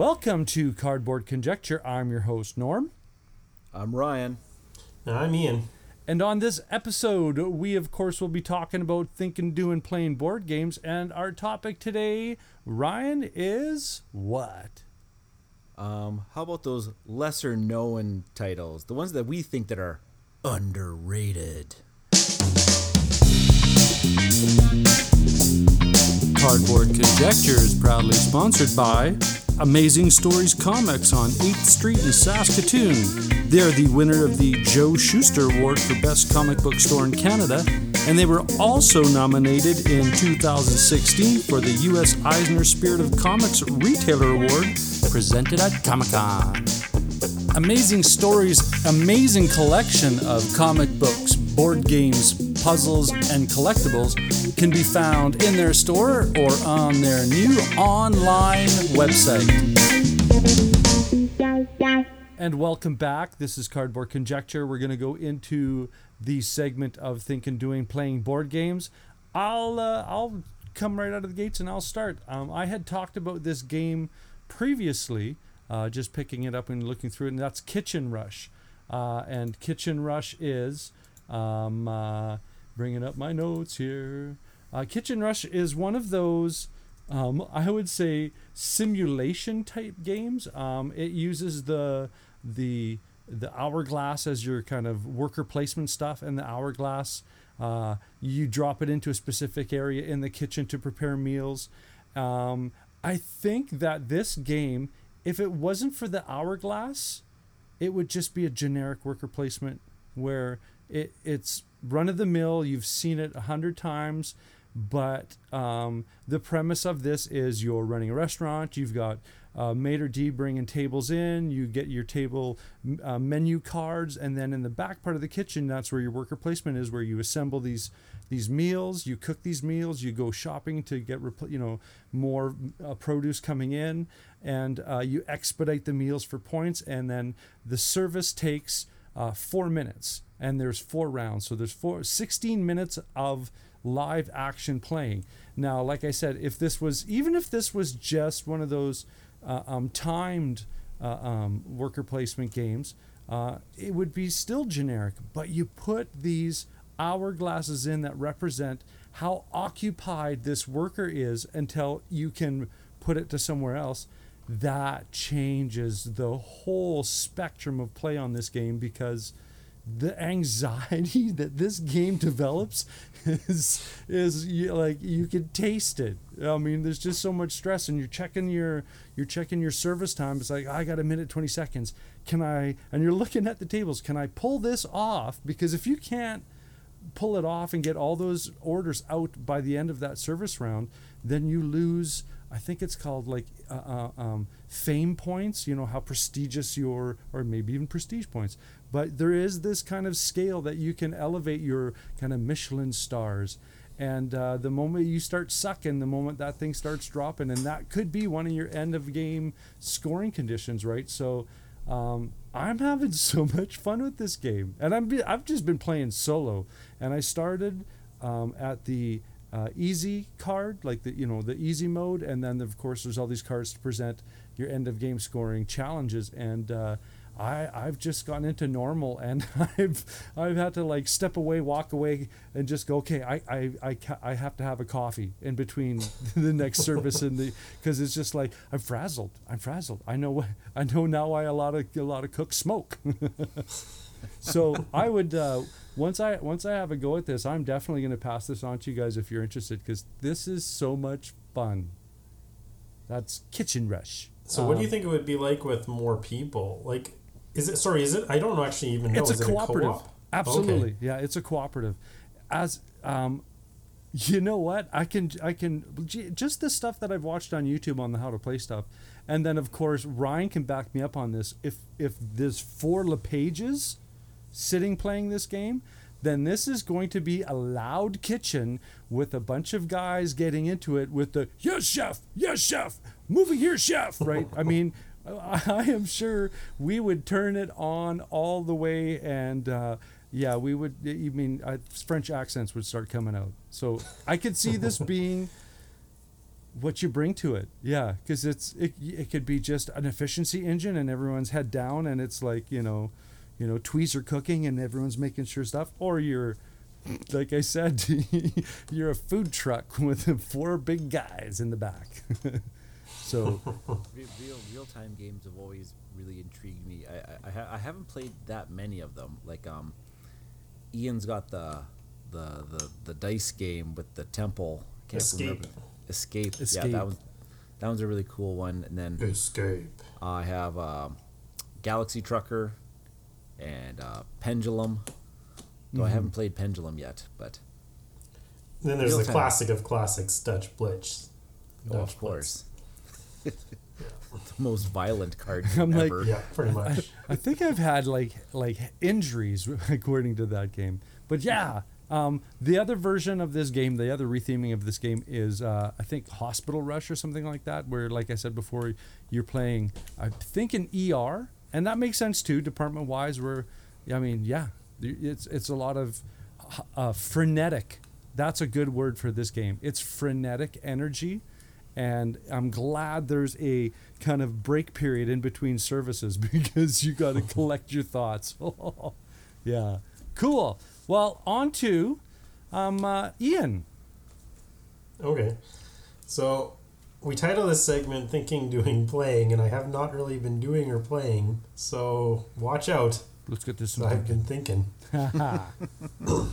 Welcome to Cardboard Conjecture. I'm your host, Norm. I'm Ryan. And I'm Ian. And on this episode, we of course will be talking about thinking, doing, playing board games. And our topic today, Ryan, is what? Um, how about those lesser known titles, the ones that we think that are underrated? Cardboard Conjecture is proudly sponsored by Amazing Stories Comics on 8th Street in Saskatoon. They are the winner of the Joe Shuster Award for Best Comic Book Store in Canada, and they were also nominated in 2016 for the U.S. Eisner Spirit of Comics Retailer Award presented at Comic Con. Amazing Stories' amazing collection of comic books, board games, puzzles, and collectibles can be found in their store or on their new online website. And welcome back. This is Cardboard Conjecture. We're going to go into the segment of thinking, doing, playing board games. I'll uh, I'll come right out of the gates and I'll start. Um, I had talked about this game previously, uh, just picking it up and looking through it, and that's Kitchen Rush. Uh, and Kitchen Rush is um, uh, bringing up my notes here. Uh, Kitchen Rush is one of those, um, I would say, simulation type games. Um, it uses the the the hourglass as your kind of worker placement stuff, and the hourglass. Uh, you drop it into a specific area in the kitchen to prepare meals. Um, I think that this game, if it wasn't for the hourglass, it would just be a generic worker placement where it, it's run of the mill. You've seen it a hundred times, but um, the premise of this is you're running a restaurant. You've got uh, maitre d bringing tables in. You get your table uh, menu cards, and then in the back part of the kitchen, that's where your worker placement is, where you assemble these these meals. You cook these meals. You go shopping to get you know more uh, produce coming in, and uh, you expedite the meals for points. And then the service takes uh, four minutes, and there's four rounds. So there's four 16 minutes of live action playing. Now, like I said, if this was even if this was just one of those uh, um, timed uh, um, worker placement games, uh, it would be still generic. But you put these hourglasses in that represent how occupied this worker is until you can put it to somewhere else. That changes the whole spectrum of play on this game because the anxiety that this game develops is is like you can taste it. I mean, there's just so much stress, and you're checking your you're checking your service time. It's like I got a minute twenty seconds. Can I? And you're looking at the tables. Can I pull this off? Because if you can't pull it off and get all those orders out by the end of that service round, then you lose. I think it's called like uh, uh, um, fame points. You know how prestigious your, or maybe even prestige points. But there is this kind of scale that you can elevate your kind of Michelin stars. And uh, the moment you start sucking, the moment that thing starts dropping, and that could be one of your end of game scoring conditions, right? So um, I'm having so much fun with this game, and I'm be- I've just been playing solo, and I started um, at the uh, easy card, like the you know the easy mode, and then of course there's all these cards to present your end of game scoring challenges, and uh, I I've just gotten into normal and I've I've had to like step away, walk away, and just go. Okay, I I I, ca- I have to have a coffee in between the next service and the because it's just like I'm frazzled. I'm frazzled. I know I know now why a lot of a lot of cooks smoke. So I would uh, once I once I have a go at this, I'm definitely going to pass this on to you guys if you're interested because this is so much fun. That's Kitchen Rush. So, um, what do you um, think it would be like with more people? Like, is it sorry? Is it? I don't actually even know. It's a cooperative. It a co-op? Absolutely, okay. yeah. It's a cooperative. As um, you know what? I can I can just the stuff that I've watched on YouTube on the how to play stuff, and then of course Ryan can back me up on this. If if there's four LePages sitting playing this game, then this is going to be a loud kitchen with a bunch of guys getting into it with the yes chef, yes chef, moving here chef, right? I mean. I am sure we would turn it on all the way, and uh, yeah, we would. You mean uh, French accents would start coming out? So I could see this being what you bring to it. Yeah, because it's it, it could be just an efficiency engine, and everyone's head down, and it's like you know, you know, tweezer cooking, and everyone's making sure stuff, or you're. Like I said, you're a food truck with four big guys in the back. so real real time games have always really intrigued me. I I, I, haven't played that many of them. Like um, Ian's got the the the, the dice game with the temple. Can't Escape. remember. Escape. Yeah, that was that one's a really cool one. And then Escape. I have um, Galaxy Trucker and uh, Pendulum. Though I Mm-hmm. haven't played Pendulum yet, but Then there's Real the time. classic of classics, Dutch Blitz. oh, Dutch of course. the most violent card I'm ever. Blitz. Yeah, pretty much. I think I've had like like injuries according to that game. But yeah, um, the other version of this game, the other retheming of this game is uh, I think Hospital Rush or something like that, where like I said before, you're playing I think an ER, and that makes sense too, department wise. Where I mean, yeah, it's it's a lot of uh, frenetic. That's a good word for this game. It's frenetic energy and I'm glad there's a kind of break period in between services because you got to collect your thoughts. yeah, cool. Well, on to um, uh, Ian. Okay. So we title this segment Thinking, Doing, Playing, and I have not really been doing or playing, so watch out. Let's get this. So I've been thinking.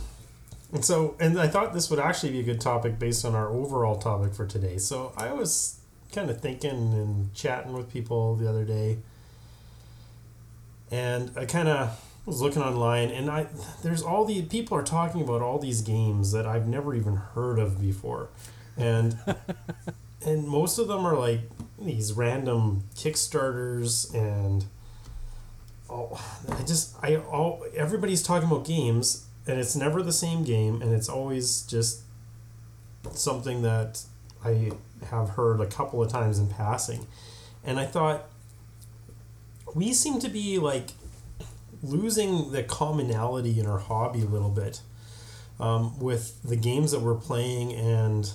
And so, and I thought this would actually be a good topic based on our overall topic for today. So I was kind of thinking and chatting with people the other day, and I kind of was looking online, and I there's all the people are talking about all these games that I've never even heard of before, and and most of them are like these random Kickstarters and. Oh, I just I all everybody's talking about games and it's never the same game and it's always just something that I have heard a couple of times in passing. And I thought we seem to be like losing the commonality in our hobby a little bit um, with the games that we're playing and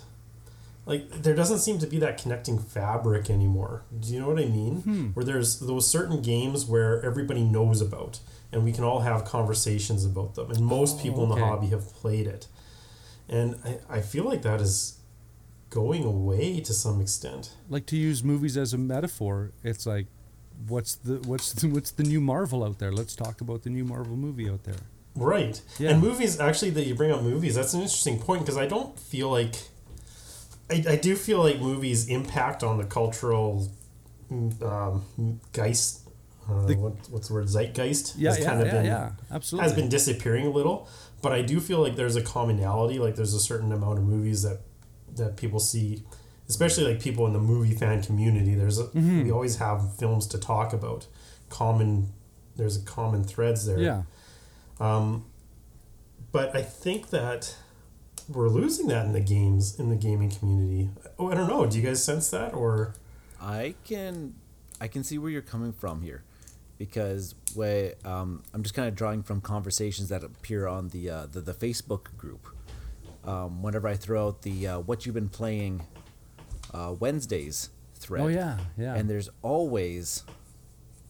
like there doesn't seem to be that connecting fabric anymore. Do you know what I mean? Hmm. Where there's those certain games where everybody knows about and we can all have conversations about them and most people in the hobby have played it. And I, I feel like that is going away to some extent. Like to use movies as a metaphor, it's like, what's the what's the, what's the new Marvel out there? Let's talk about the new Marvel movie out there. Right. Yeah. And movies, actually, that you bring up movies, that's an interesting point because I don't feel like. I, I do feel like movies impact on the cultural mm, um, geist. Uh, The- what, what's the word? Zeitgeist? Yeah, has yeah, kind of yeah, been, yeah, absolutely. Has been disappearing a little. But I do feel like there's a commonality. Like there's a certain amount of movies that that people see, especially like people in the movie fan community. There's a, Mm-hmm. we always have films to talk about. Common, there's a common threads there. yeah. Um, but I think that we're losing that in the games in the gaming community. Oh, I don't know. Do you guys sense that or? I can I can see where you're coming from here, because way um, I'm just kind of drawing from conversations that appear on the uh, the, the Facebook group. Um, whenever I throw out the uh, what you've been playing uh, Wednesdays thread. Oh yeah, yeah. And there's always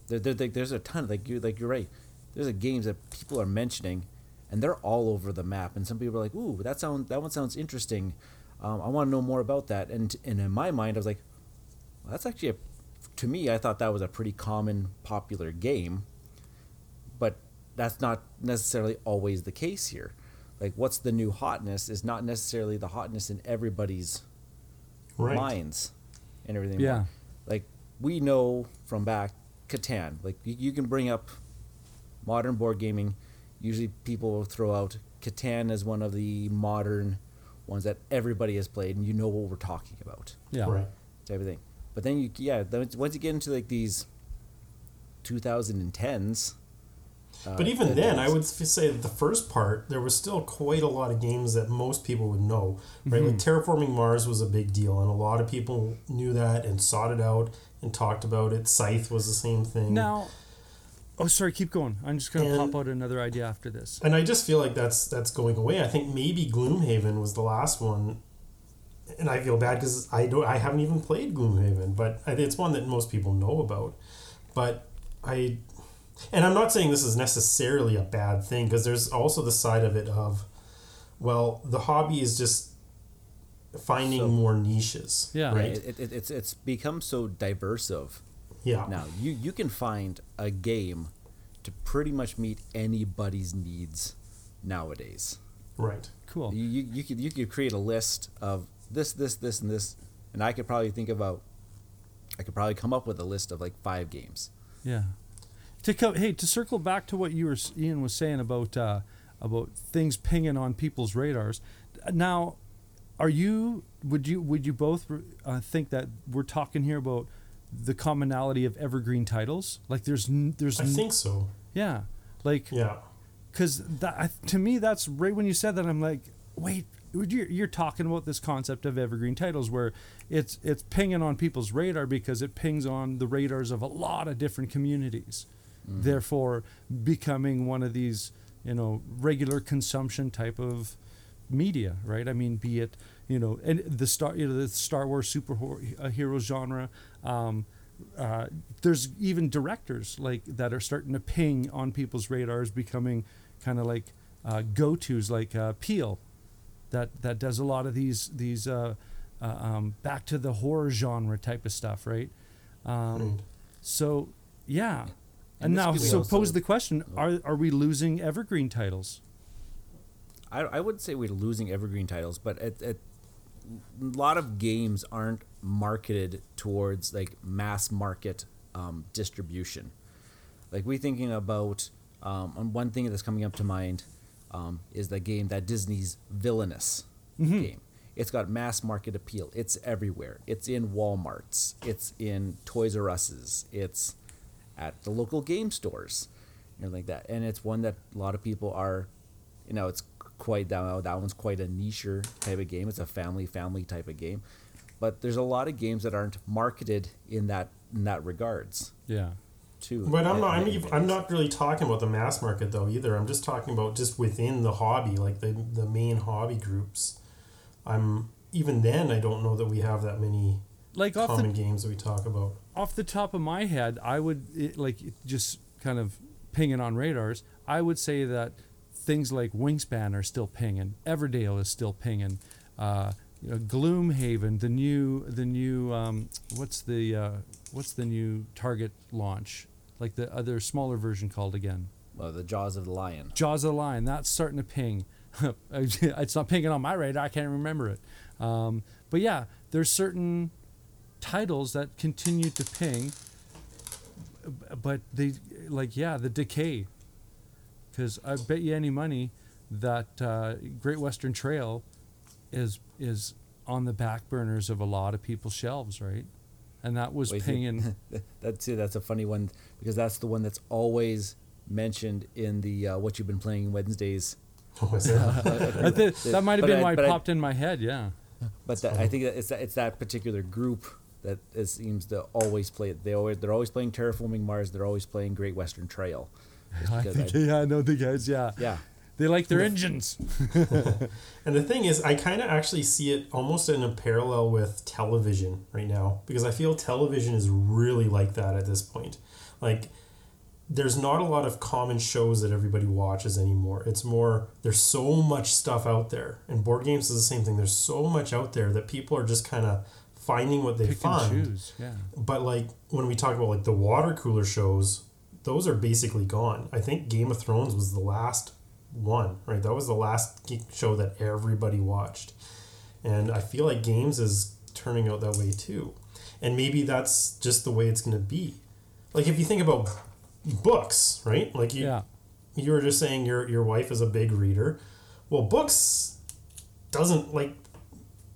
there, there, there- there's a ton of like you like you're right. There's a games that people are mentioning, and they're all over the map. And some people are like, "Ooh, that sound that one sounds interesting. Um, I want to know more about that." And and in my mind, I was like, well, "That's actually a." To me, I thought that was a pretty common, popular game. But that's not necessarily always the case here. Like, what's the new hotness is not necessarily the hotness in everybody's Right. minds and everything. Yeah. Like we know from back Catan. Like you, you can bring up modern board gaming. Usually people will throw out Catan as one of the modern ones that everybody has played and you know what we're talking about Yeah. Right. type of thing. But then you yeah, once you get into like these 2010s. uh, But even the then, I would say that the first part, there was still quite a lot of games that most people would know, right? Like Terraforming Mars was a big deal, and a lot of people knew that and sought it out and talked about it. Scythe was the same thing. Now, oh, sorry, keep going. I'm just going to And- pop out another idea after this. and I just feel like that's that's going away. I think maybe Gloomhaven was the last one, and I feel bad because I don't, I haven't even played Gloomhaven, but it's one that most people know about. But I, and I'm not saying this is necessarily a bad thing because there's also the side of it of, well, the hobby is just finding So- more niches. Yeah. Right. It, it, it's it's become so diverse Yeah. now. You you can find a game to pretty much meet anybody's needs nowadays. Right. Cool. You, you, you could you could create a list of this this this and this, and I could probably think about. I could probably come up with a list of like five games. Yeah. To co- hey, to circle back to what you were Ian was saying about uh, about things pinging on people's radars. Now, are you would you would you both uh, think that we're talking here about the commonality of evergreen titles? Like there's n- there's I n- think so. yeah, like Yeah. because that to me that's right when you said that I'm like wait you're, you're talking about this concept of evergreen titles where it's it's pinging on people's radar because it pings on the radars of a lot of different communities mm-hmm. therefore becoming one of these you know regular consumption type of media right i mean be it you know and the star you know the star wars superhero genre um, uh, there's even directors like that are starting to ping on people's radars, becoming kind of like uh, go-to's, like uh, Peele, that that does a lot of these these uh, uh, um, back to the horror genre type of stuff, right? Um, Right. So yeah, and, And now so also- pose the question: Are are we losing evergreen titles? I, I would say we're losing evergreen titles, but at, it, a lot of games aren't marketed towards like mass market um, distribution. Like we thinking about um, and one thing that's coming up to mind um, is the game that Disney's Villainous game. It's got mass market appeal. It's everywhere. It's in WalMarts. It's in Toys R Us's. It's at the local game stores, you know, like that. And it's one that a lot of people are, you know, it's quite that that one's quite a niche type of game. It's a family family type of game, but there's a lot of games that aren't marketed in that in that regards Yeah, too. But I'm not. I'm, many ev- I'm not really talking about the mass market though either. I'm just talking about just within the hobby, like the the main hobby groups. I'm even then. I don't know that we have that many like off the common games that we talk about. off the top of my head, I would it, like just kind of pinging on radars. I would say that things like Wingspan are still pinging. Everdell is still pinging. Uh, you know, Gloomhaven, the new the new um, what's the uh, what's the new Target launch? Like the other smaller version called again. Well, the Jaws of the Lion. Jaws of the Lion, that's starting to ping. it's not pinging on my radar. I can't remember it. Um, but yeah, there's certain titles that continue to ping, but they like yeah the decay. Because I bet you any money that uh, Great Western Trail is is on the back burners of a lot of people's shelves, right? And that was Wait, pinging. That's it. That's a funny one because that's the one that's always mentioned in the uh, what you've been playing Wednesdays. Oh, is it? That might have But been I- why it but I- popped in my head. Yeah. But that, I think that it's that, it's that particular group that it seems to always play it. They always they're always playing Terraforming Mars. They're always playing Great Western Trail. Just I think, I- yeah, I know the guys. Yeah, yeah. they like their engines. And the thing is, I kind of actually see it almost in a parallel with television right now because I feel television is really like that at this point. Like, there's not a lot of common shows that everybody watches anymore. It's more, there's so much stuff out there. And board games is the same thing. There's so much out there that people are just kind of finding what they Pick find. and choose. Yeah. But like when we talk about like the water cooler shows, those are basically gone. I think Game of Thrones was the last one, right? That was the last show that everybody watched. And I feel like games is turning out that way too. And maybe that's just the way it's going to be. Like if you think about books, right? Like you Yeah. you were just saying your your wife is a big reader. Well, books doesn't like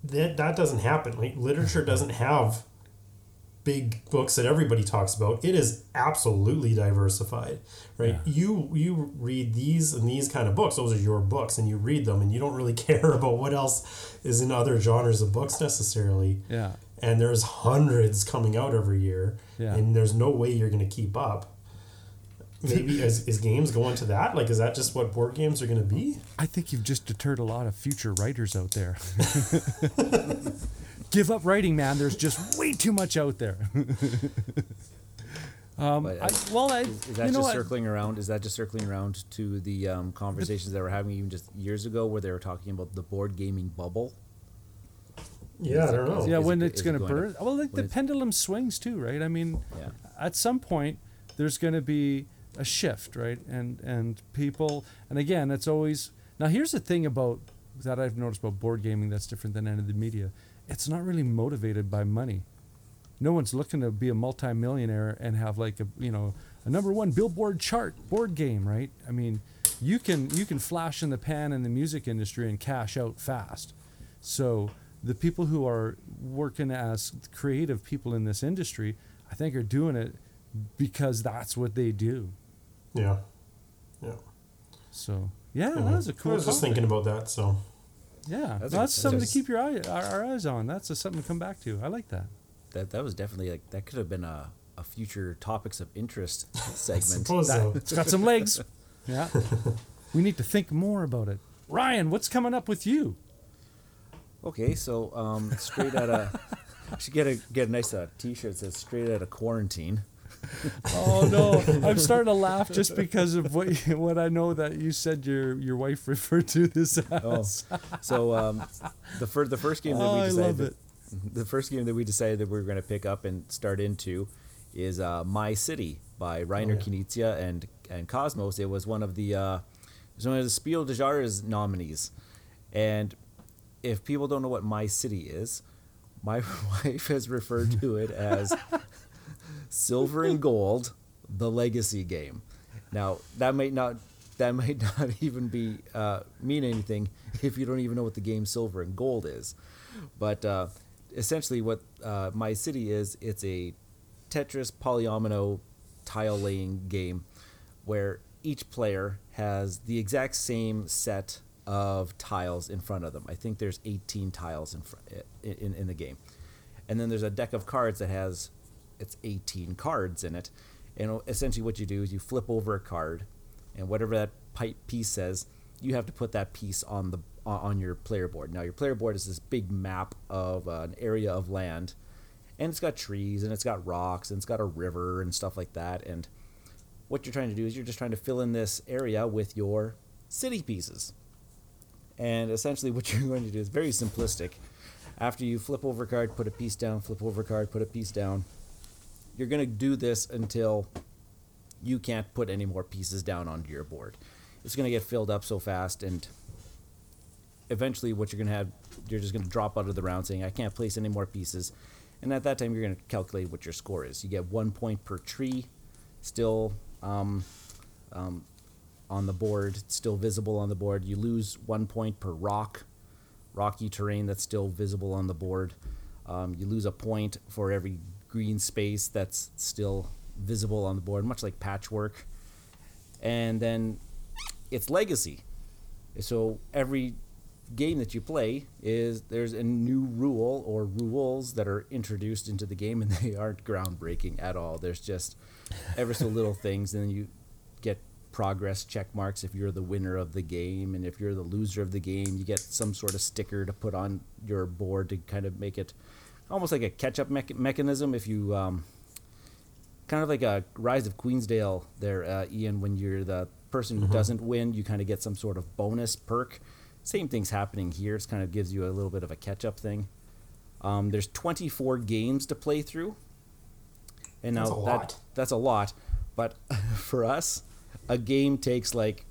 that. That doesn't happen. Like literature doesn't have big books that everybody talks about. It is absolutely diversified, right? Yeah. You you read these and these kind of books. Those are your books, and you read them, and you don't really care about what else is in other genres of books necessarily. Yeah. And there's hundreds coming out every year, Yeah. and there's no way you're going to keep up. Maybe is, is games going to that? Like, is that just what board games are going to be? I think you've just deterred a lot of future writers out there. Give up writing, man. There's just way too much out there. um, But, uh, I, well, I, Is, is that you know just what? circling around? Is that just circling around to the um, conversations that we're having even just years ago, where they were talking about the board gaming bubble? Yeah, I don't know. yeah, is when it- it's is it going to to- burn. Well, like the it's- pendulum swings too, right? I mean, Yeah. at some point there's going to be a shift, right? And and people, and again, it's always now. Here's the thing about that I've noticed about board gaming that's different than any of the media. It's not really motivated by money. No one's looking to be a multimillionaire and have like a you know a number one Billboard chart board game, right? I mean, you can you can flash in the pan in the music industry and cash out fast. So the people who are working as creative people in this industry, I think, are doing it because that's what they do. Yeah. Yeah. So yeah, that was a cool. I was just topic. thinking about that. So Yeah, That's that's, something to keep your eye our, our eyes on. That's a, something to come back to. I like that. That that was definitely like that could have been a, a future topics of interest I segment. suppose so. It's got some legs. Yeah, we need to think more about it. Ryan, what's coming up with you? Okay, so um, straight out of should get a get a nice uh, T-shirt that says "Straight out of quarantine." Oh no, I'm starting to laugh just because of what what I know that you said your your wife referred to this as. Oh, so um, the first the first game that Oh, we decided that- the first game that we decided that we were going to pick up and start into is uh, My City by Reiner yeah. Knizia and and Kosmos. It was one of the uh, it was one of the Spiel des Jahres nominees, and if people don't know what My City is, my wife has referred to it as Silver and Gold, the Legacy game. Now that might not that might not even be uh, mean anything if you don't even know what the game Silver and Gold is, but uh, essentially what uh, My City is, it's a Tetris polyomino tile laying game where each player has the exact same set of tiles in front of them. I think there's 18 tiles in, fr- in, in the game. And then there's a deck of cards that has it's 18 cards in it. And essentially what you do is you flip over a card and whatever that pipe piece says, you have to put that piece on the on- your player board. Now your player board is this big map of uh, an area of land and it's got trees and it's got rocks and it's got a river and stuff like that and what you're trying to do is you're just trying to fill in this area with your city pieces and essentially what you're going to do is very simplistic after you flip over a card put a piece down flip over a card put a piece down you're going to do this until you can't put any more pieces down onto your board. It's going to get filled up so fast and eventually what you're going to have you're just going to drop out of the round saying i can't place any more pieces. And at that time you're going to calculate what your score is. You get one point per tree still um, um, on the board still visible on the board. You lose one point per rock rocky terrain that's still visible on the board. Um, you lose a point for every green space that's still visible on the board much like patchwork. And then it's legacy. So every game that you play is there's a new rule or rules that are introduced into the game and they aren't groundbreaking at all. There's just ever so little things and then you get progress check marks if you're the winner of the game and if you're the loser of the game you get some sort of sticker to put on your board to kind of make it almost like a catch-up mech- mechanism if you um, kind of like a rise of queensdale there uh, ian when you're the person who doesn't win you kind of get some sort of bonus perk. Same thing's happening here. It kind of gives you a little bit of a catch-up thing. Um, there's 24 games to play through. And now That's a that lot. that's a lot. But for us a game takes like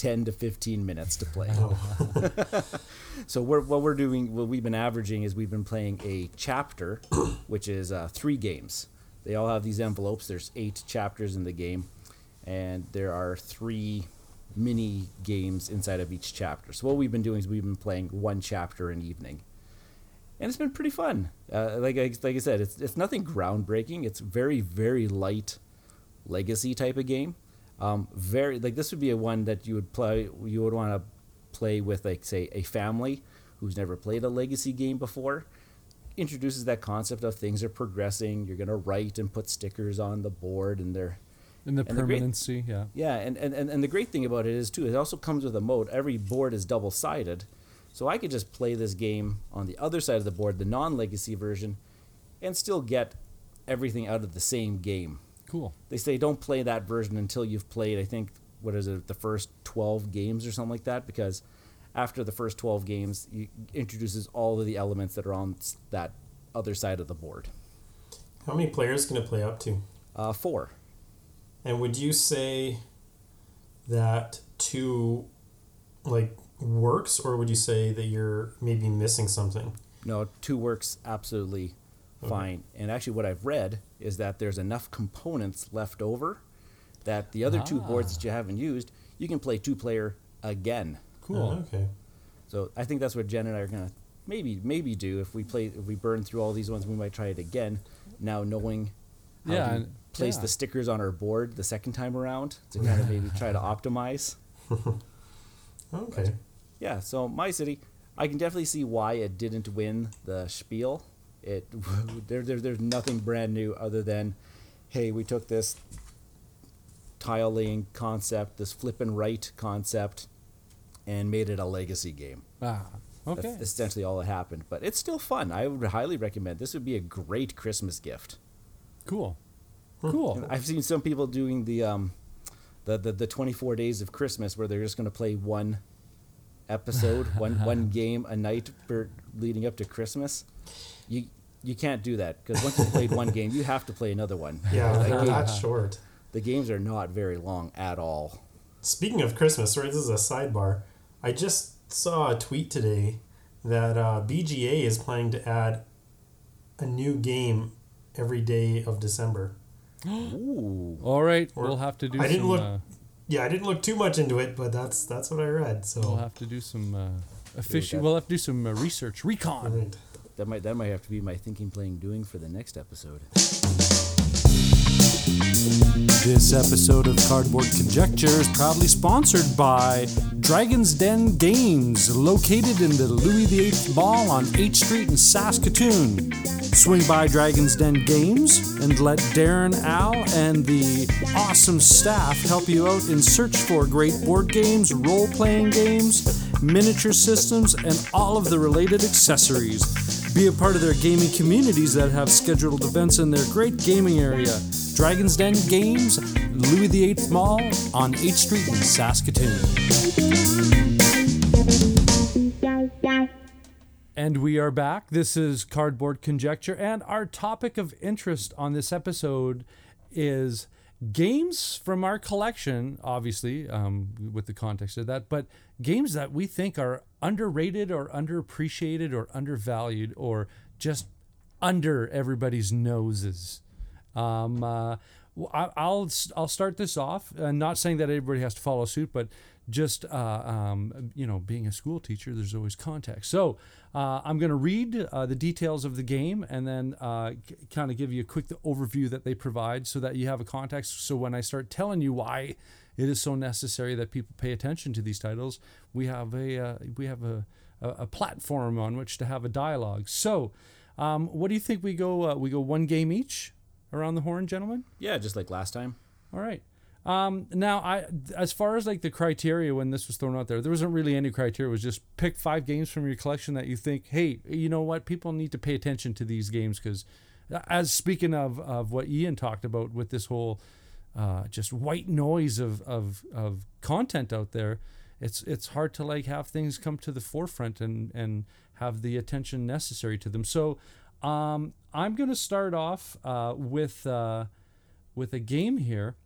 10 to 15 minutes to play so we're, what we're doing, what we've been averaging is we've been playing a chapter, which is uh, three games. They all have these envelopes. There's eight chapters in the game, and there are three mini games inside of each chapter. So what we've been doing is we've been playing one chapter an evening, and it's been pretty fun. Uh, like I, like I said, it's it's nothing groundbreaking. It's very very light legacy type of game. Um, very like this would be a one that you would play. You would want to play with like say a family who's never played a legacy game before. Introduces that concept of things are progressing. You're gonna write and put stickers on the board, and they're And the And the great- permanency, yeah. yeah, and, and, and, and the great thing about it is too, it also comes with a mode. Every board is double sided. So I could just play this game on the other side of the board, the non legacy version, and still get everything out of the same game. Cool. They say don't play that version until you've played, I think, what is it, the first 12 games or something like that, because after the first 12 games, it introduces all of the elements that are on that other side of the board. How many players can it play up to? Uh, four. And would you say that two like works, or would you say that you're maybe missing something? No, two works absolutely fine. And actually, what I've read is that there's enough components left over that the other two ah. boards that you haven't used, you can play two player again. Cool. Oh, okay. So I think that's what Jen and I are gonna maybe maybe do if we play if we burn through all these ones, we might try it again. Now knowing how Yeah, to and- place yeah. the stickers on our board the second time around to kind of maybe try to optimize. Okay. Yeah, so my city, I can definitely see why it didn't win the spiel. It there, there there's nothing brand new other than, hey, we took this tile laying concept, this flip and right concept, and made it a legacy game. Ah, okay. That's essentially all that happened. But it's still fun. I would highly recommend. This would be a great Christmas gift. Cool. Cool. I've seen some people doing the um, the, the the 24 days of Christmas where they're just going to play one episode, one one game a night for leading up to Christmas. You you can't do that because once you've played one game, you have to play another one. Yeah, Like, they're the- short. the games are not very long at all. Speaking of Christmas, sorry, this is a sidebar. I just saw a tweet today that uh, BGA is planning to add a new game every day of December. Ooh. All right, Or- we'll have to do I didn't some. look- uh, Yeah, I didn't look too much into it, but that's that's what I read. So we'll have to do some uh, official. We'll have to do some uh, research, recon. Right. That might that might have to be my thinking, playing, doing for the next episode. This episode of Cardboard Conjecture is proudly sponsored by Dragon's Den Games, located in the Louis VIII Mall on 8th Street in Saskatoon. Swing by Dragon's Den Games and let Darren, Al, and the awesome staff help you out in search for great board games, role playing games, miniature systems, and all of the related accessories. Be a part of their gaming communities that have scheduled events in their great gaming area. Dragon's Den Games, Louis VIII Mall on 8th Street in Saskatoon. And we are back. This is Cardboard Conjecture, and our topic of interest on this episode is games from our collection, obviously, um, with the context of that, but games that we think are underrated or underappreciated or undervalued or just under everybody's noses. Um, uh, w- I, will I'll start this off. Uh, not saying that everybody has to follow suit, but just uh, um, you know, being a school teacher, there's always context. So uh, I'm going to read uh, the details of the game and then uh, kind of give you a quick overview that they provide, so that you have a context. So when I start telling you why it is so necessary that people pay attention to these titles, we have a uh, we have a, a a platform on which to have a dialogue. So. Um, what do you think we go? Uh, we go one game each around the horn, gentlemen. Yeah, just like last time. All right. Um, now, I as far as like the criteria when this was thrown out there, there wasn't really any criteria. It was just pick five games from your collection that you think, hey, you know what, people need to pay attention to these games because, as speaking of of what Ian talked about with this whole uh, just white noise of, of of content out there, it's it's hard to like have things come to the forefront and and have the attention necessary to them. So, um, I'm gonna start off uh, with uh, with a game here.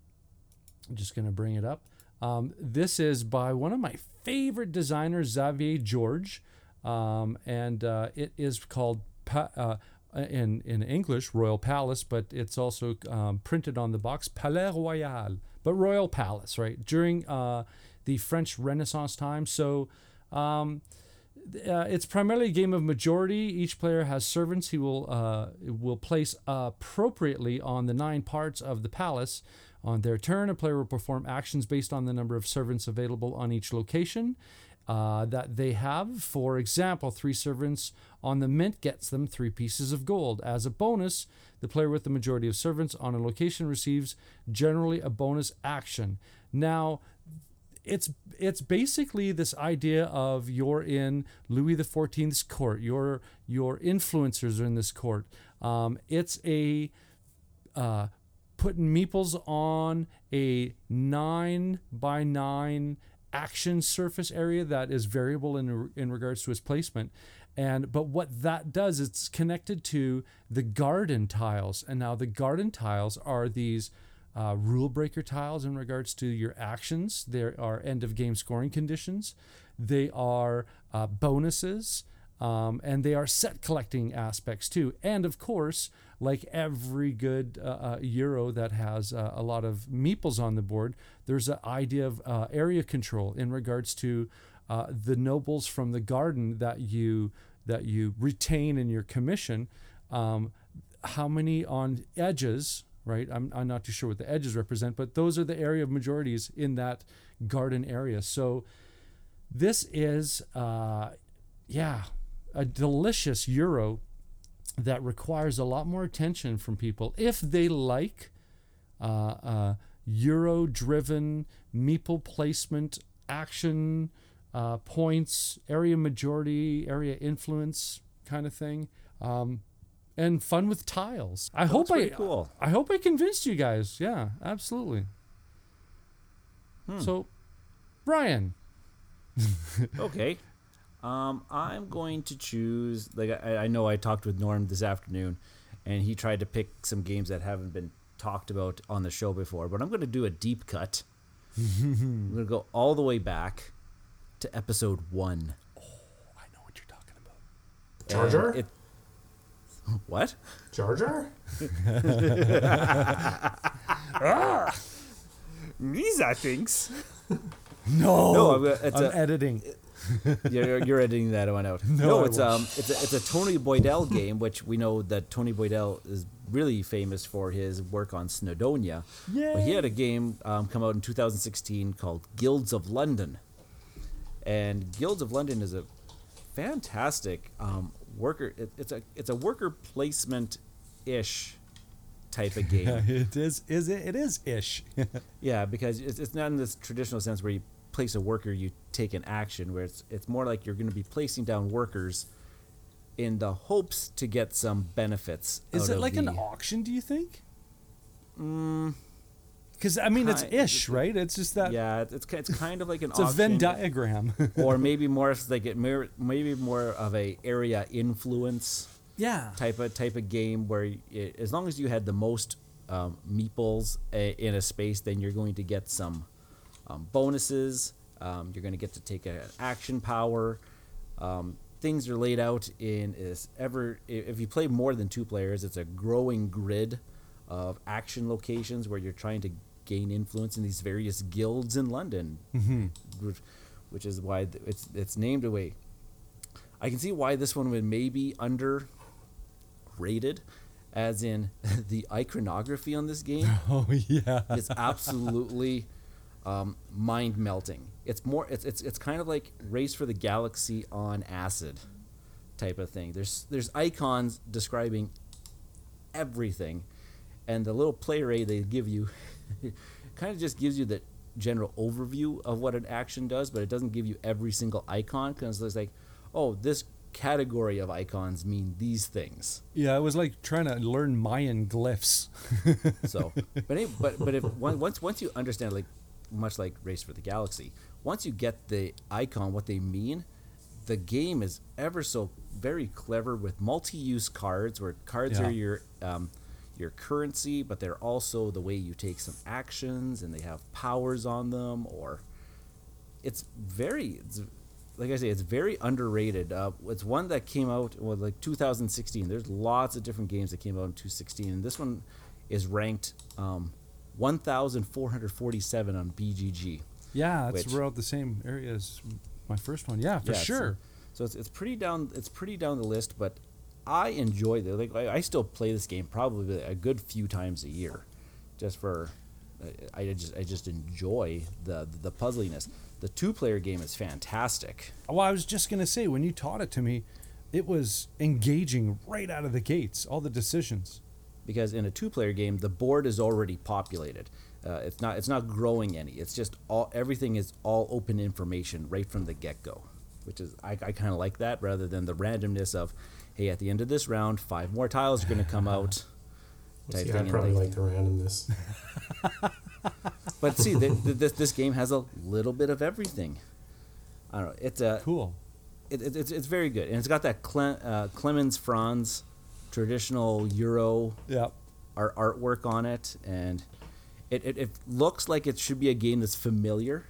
I'm just going to bring it up. Um, this is by one of my favorite designers, Xavier Georges, um, and uh, it is called pa- uh, in in English Royal Palace, but it's also um, printed on the box Palais Royal, but Royal Palace, right? During uh, the French Renaissance time. So. Um, uh, it's primarily a game of majority. Each player has servants he will uh, will place appropriately on the nine parts of the palace. On their turn, a player will perform actions based on the number of servants available on each location uh, that they have. For example, three servants on the mint gets them three pieces of gold. As a bonus, the player with the majority of servants on a location receives generally a bonus action. Now, it's it's basically this idea of you're in Louis XIV's court. Your your influencers are in this court. Um, it's a uh, putting meeples on a nine by nine action surface area that is variable in in regards to its placement. And but what that does, it's connected to the garden tiles. And now the garden tiles are these uh, rule breaker tiles in regards to your actions. There are end of game scoring conditions. They are uh, bonuses. Um, and they are set collecting aspects too. And of course, like every good uh, uh Euro that has uh, a lot of meeples on the board, there's an idea of uh, area control in regards to the nobles from the garden that you that you retain in your commission. Um, how many on edges right? I'm, I'm not too sure what the edges represent, but those are the area of majorities in that garden area. So this is, uh, yeah, a delicious Euro that requires a lot more attention from people if they like uh, uh, Euro driven meeple placement, action, uh, points, area majority, area influence kind of thing. Um, and fun with tiles. I hope I cool. I hope I convinced you guys. Yeah, absolutely. Hmm. So, Brian. okay. Um, I'm going to choose. Like I, I know I talked with Norm this afternoon, and he tried to pick some games that haven't been talked about on the show before. But I'm going to do a deep cut. I'm going to go all the way back to episode one. Oh, I know what you're talking about. Jar Jar. It, what? Jar Jar? ah, Misa thinks. No, no, it's I'm a, editing. You're, you're editing that one out. No, no it's um, it's a, it's a Tony Boydell game, which we know that Tony Boydell is really famous for his work on Snowdonia. Yeah. But he had a game um, come out in 2016 called Guilds of London, and Guilds of London is a fantastic um, worker. It, it's a it's a worker placement ish type of game. it is is it, it is ish. yeah, because it's, it's not in this traditional sense where you place a worker, you take an action. Where it's it's more like you're going to be placing down workers in the hopes to get some benefits. Is it like the, an auction? Do you think? Mm, because I mean, it's ish, right? It's just that. Yeah, it's it's kind of like an. it's a Venn diagram. or maybe more like it, maybe more of a area influence. Yeah. Type of type of game where it, as long as you had the most um, meeples a, in a space, then you're going to get some um, bonuses. Um, you're going to get to take an action power. Um, things are laid out in is ever if you play more than two players, it's a growing grid of action locations where you're trying to gain influence in these various guilds in London, mm-hmm. which, which, is why it's it's named away. I can see why this one would maybe underrated, as in the iconography on this game. Oh yeah, it's absolutely um, mind melting. It's more it's it's it's kind of like Race for the Galaxy on acid type of thing. There's there's icons describing everything, and the little play aid they give you kind of just gives you the general overview of what an action does, but it doesn't give you every single icon because it's like, oh, this category of icons mean these things. Yeah, it was like trying to learn Mayan glyphs. so, but but but if once once you understand, like much like Race for the Galaxy, once you get the icon, what they mean, the game is ever so very clever with multi-use cards, where cards yeah. are your um, your currency, but they're also the way you take some actions and they have powers on them or it's very it's, like I say, it's very underrated. Uh, it's one that came out well, like 2016. There's lots of different games that came out in 2016, and this one is ranked um, 1,447 on BGG. Yeah, it's Which- around the same area as my first one. Yeah, for Yeah, so- sure. So it's, it's pretty down it's pretty down the list, but I enjoy it. Like I, I still play this game probably a good few times a year, just for I, I just I just enjoy the the puzzliness. The two player game is fantastic. Well, I was just gonna say when you taught it to me, it was engaging right out of the gates. All the decisions. Because in a two-player game the board is already populated. Uh, it's not it's not growing any. It's just all everything is all open information right from the get-go which is i, I kind of like that rather than the randomness of hey at the end of this round five more tiles are going to come out. Type See, thing I probably like the randomness. but see the, the, this, this game has a little bit of everything. I don't know it's a Cool. it, it, it's, it's very good. And it's got that Cle, uh, Klemens Franz traditional euro Yeah. art artwork on it, and it, it, it looks like it should be a game that's familiar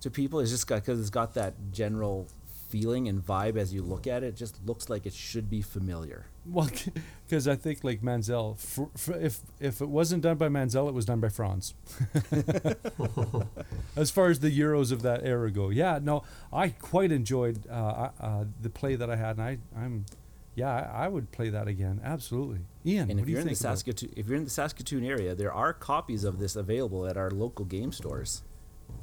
to people. It's just got because it's got that general feeling and vibe as you look at it. it. Just looks like it should be familiar. Well, because I think like Menzel, for, for, if if it wasn't done by Menzel, it was done by Franz. as far as the Euros of that era go, yeah, no, I quite enjoyed uh, uh, the play that I had, and I, I'm, yeah, I, I would play that again, absolutely. Ian, And what if do you you're in the think? about- Saskatoon, if you're in the Saskatoon area, there are copies of this available at our local game stores.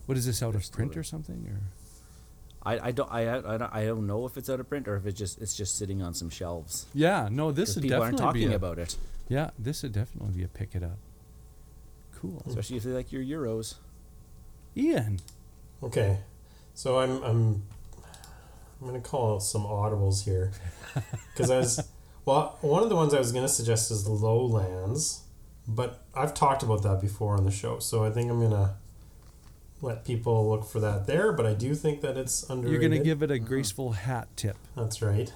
what is this out They're of print or something? Or I, I don't I, I don't I don't know if it's out of print or if it's just it's just sitting on some shelves. yeah, no, this would people definitely aren't talking be a, about it, yeah, this would definitely be a pick it up. Cool, especially if they like your euros. Ian. Okay, so I'm I'm I'm gonna call out some audibles here because I was well one of the ones I was gonna suggest is Lowlands, but I've talked about that before on the show, so I think I'm gonna let people look for that there. But I do think that it's under You're gonna give it a graceful hat tip. That's right.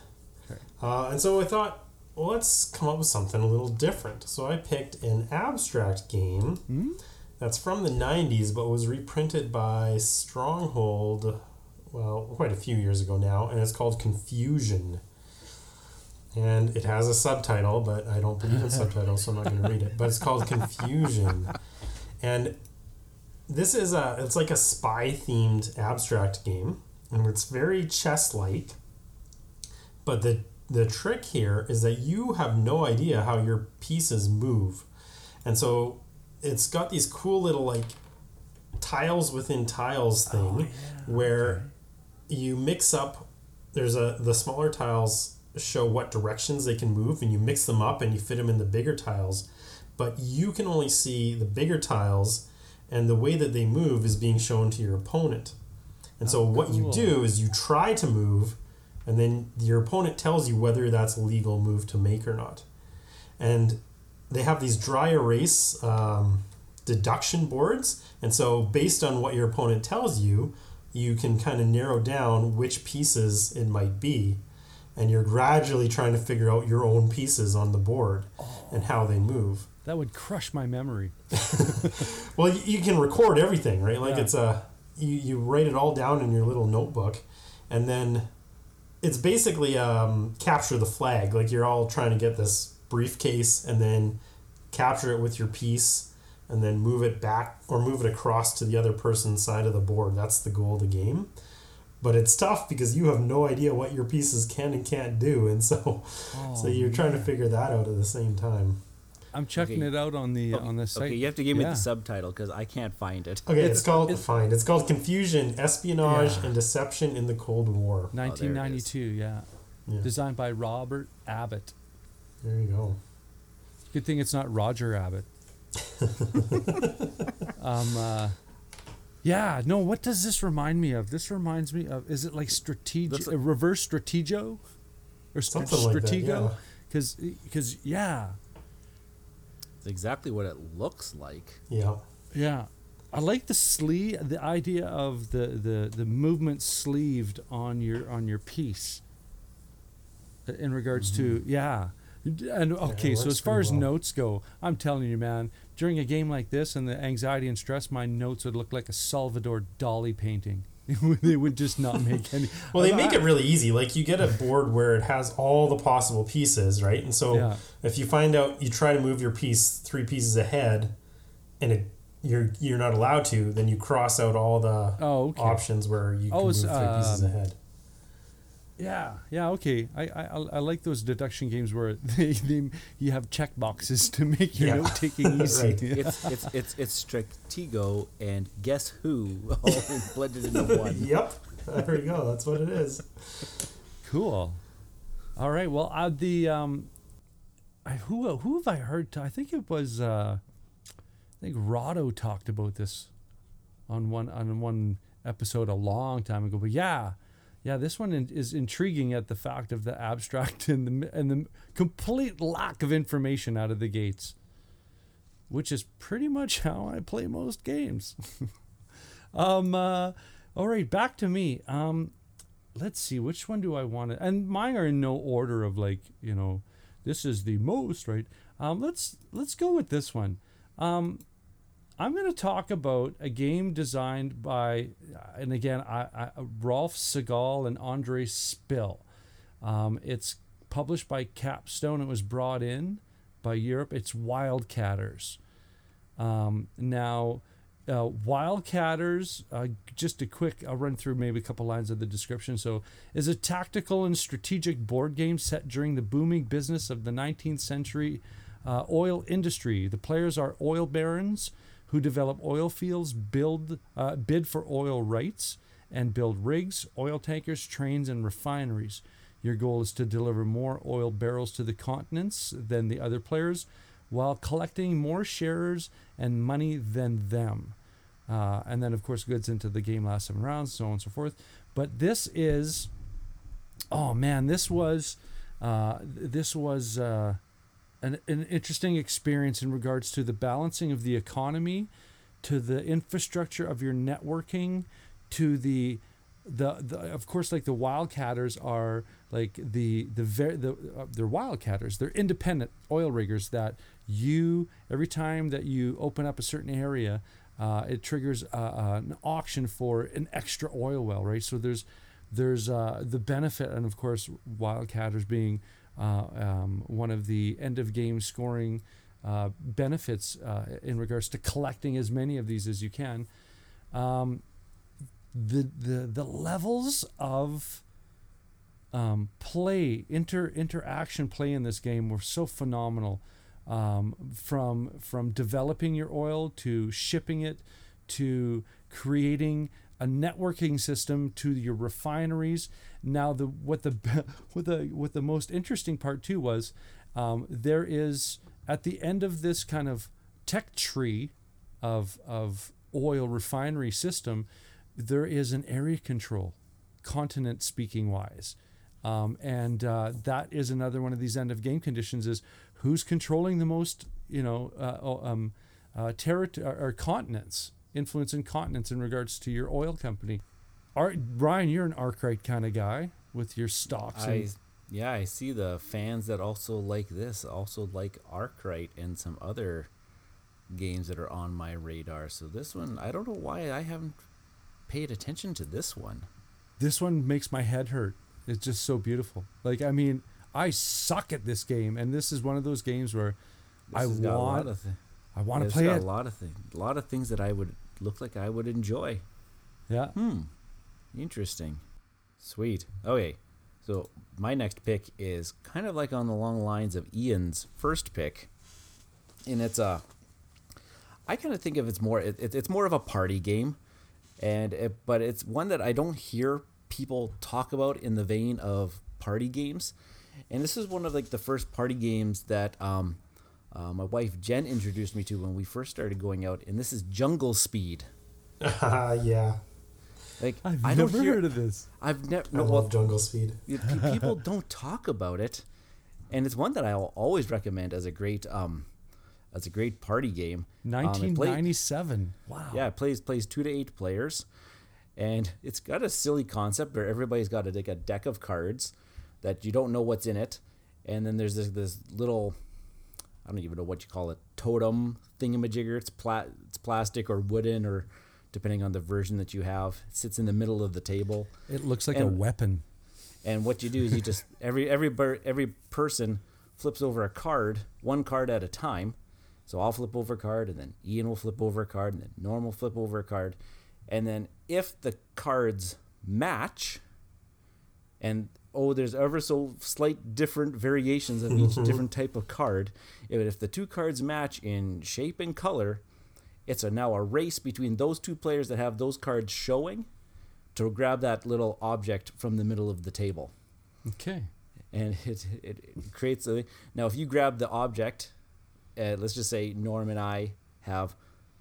Okay. Uh, and so I thought, well, let's come up with something a little different. So I picked an abstract game Hmm? that's from the 90s but was reprinted by Stronghold, well, quite a few years ago now, and it's called Confusion. And it has a subtitle, but I don't believe in subtitles, so I'm not going to read it. But it's called Confusion. And this is a it's like a spy themed abstract game and it's very chess like but the the trick here is that you have no idea how your pieces move and so it's got these cool little like tiles within tiles oh, thing where you mix up there's a the smaller tiles show what directions they can move and you mix them up and you fit them in the bigger tiles. But you can only see the bigger tiles and the way that they move is being shown to your opponent. And so Oh, what you do is you try to move and then your opponent tells you whether that's a legal move to make or not. And they have these dry erase um, deduction boards. And so based on what your opponent tells you you can kind of narrow down which pieces it might be and you're gradually trying to figure out your own pieces on the board and how they move That would crush my memory. well you, you can record everything right like Yeah. it's a you, you write it all down in your little notebook and then it's basically um, capture the flag like you're all trying to get this briefcase and then capture it with your piece and then move it back or move it across to the other person's side of the board that's the goal of the game but it's tough because you have no idea what your pieces can and can't do and so Oh, so you're trying to figure that out at the same time I'm checking Okay. it out on the oh, on the site. Okay, you have to give me Yeah. the subtitle because I can't find it. Okay, it's, It's- called it's- fine. It's called confusion, espionage, Yeah. and deception in the Cold War. 1992, yeah. Yeah, Designed by Robert Abbott. there you go. Good thing it's not Roger Abbott. um, uh, yeah, no, what does this remind me of? This reminds me of, is it like strateg- That's a reverse stratego? Or st- Something like that, stratego? yeah. Because, cause, yeah, It's exactly what it looks like. Yeah, yeah. I like the sleeve, the idea of the, the, the movement sleeved on your on your piece. uh, In regards to yeah, and okay. so as far as well. notes go, I'm telling you, man, during a game like this and the anxiety and stress, my notes would look like a Salvador Dali painting. they would just not make any. Well, they make it really easy. Like you get a board where it has all the possible pieces, right? And so Yeah. if you find out you try to move your piece three pieces ahead, and it you're you're not allowed to, then you cross out all the Oh, okay. options where you can Oh, move it's, three pieces um, ahead. Yeah, yeah, okay. I, I I- I like those deduction games where they, they you have check boxes to make your Yeah. note taking easy. Right. It's it's it's it's Stratego and Guess Who all blended into one. Yep. There you go. That's what it is. Cool. All right. Well, uh, the um, I, who who have I heard? t- I think it was uh, I think Rotto talked about this on one on one episode a long time ago. But yeah, yeah, this one is intriguing at the fact of the abstract and the and the complete lack of information out of the gates, which is pretty much how I play most games. um. Uh, all right, back to me. Um let's see which one do i want to and mine are in no order of like you know this is the most right um let's let's go with this one um i'm going to talk about a game designed by and again I, I rolf segal and andre spill um, it's published by capstone it was brought in by europe it's wildcatters um, now uh, Wildcatters, uh, just a quick, I'll run through maybe a couple lines of the description. So, is a tactical and strategic board game set during the booming business of the 19th century uh, oil industry. The players are oil barons who develop oil fields, build, uh, bid for oil rights, and build rigs, oil tankers, trains, and refineries. Your goal is to deliver more oil barrels to the continents than the other players while collecting more shares and money than them. Uh, and then, of course, goods into the game last seven rounds, so on and so forth. But this is, oh man, this was, uh, this was uh, an, an interesting experience in regards to the balancing of the economy, to the infrastructure of your networking, to the the, the of course like the wildcatters are like the the very the uh, they're wildcatters. They're independent oil riggers that you every time that you open up a certain area uh, it triggers uh, uh, an auction for an extra oil well right? So there's there's uh, the benefit and of course wildcatters being um, one of the end of game scoring uh, benefits uh, in regards to collecting as many of these as you can. Um, the the the levels of um, play inter interaction play in this game were so phenomenal um, from from developing your oil to shipping it to creating a networking system to your refineries now the what the what the what the most interesting part too was um, there is at the end of this kind of tech tree of of oil refinery system there is an area control, continent speaking wise. Um, and uh, that is another one of these end of game conditions is who's controlling the most, you know, uh, um, uh, territory or, or continents, influencing continents in regards to your oil company. Art, Brian, you're an Arkwright kind of guy with your stocks. I And, yeah, I see the fans that also like this also like Arkwright and some other games that are on my radar. So this one, I don't know why I haven't paid attention to this one. this one makes my head hurt. It's just so beautiful. Like, I mean, I suck at this game, and this is one of those games where This I has a lot want, of thi- I want to play got it. A lot of things, a lot of things that I would look like I would enjoy. Yeah. Hmm. Interesting. Sweet. Okay. So my next pick is kind of like on the long lines of Ian's first pick, and it's a. I kind of think of it's more. It, it, it's more of a party game, and it, but it's one that I don't hear people talk about in the vein of party games, and this is one of like the first party games that um, uh, my wife Jen introduced me to when we first started going out, and this is Jungle Speed. yeah. Like I've I don't never hear, heard of this. I've never. I No, love well, Jungle Speed. people don't talk about it, and it's one that I'll always recommend as a great um, as a great party game. Um, 1997. wow. yeah, it plays plays two to eight players, and it's got a silly concept where everybody's got a, like a deck of cards that you don't know what's in it, and then there's this this little I don't even know what you call it totem thingamajigger. It's pla- it's plastic or wooden or depending on the version that you have. It sits in the middle of the table. It looks like a weapon. And what you do is you just every every ber- every person flips over a card, one card at a time, So I'll flip over a card, and then Ian will flip over a card, and then Norm will flip over a card. And then if the cards match, and oh, there's ever so slight different variations of each different type of card. If, if the two cards match in shape and color, it's a, now a race between those two players that have those cards showing to grab that little object from the middle of the table. Okay. And it, it, it creates a. Now, if you grab the object, uh, let's just say Norm and I have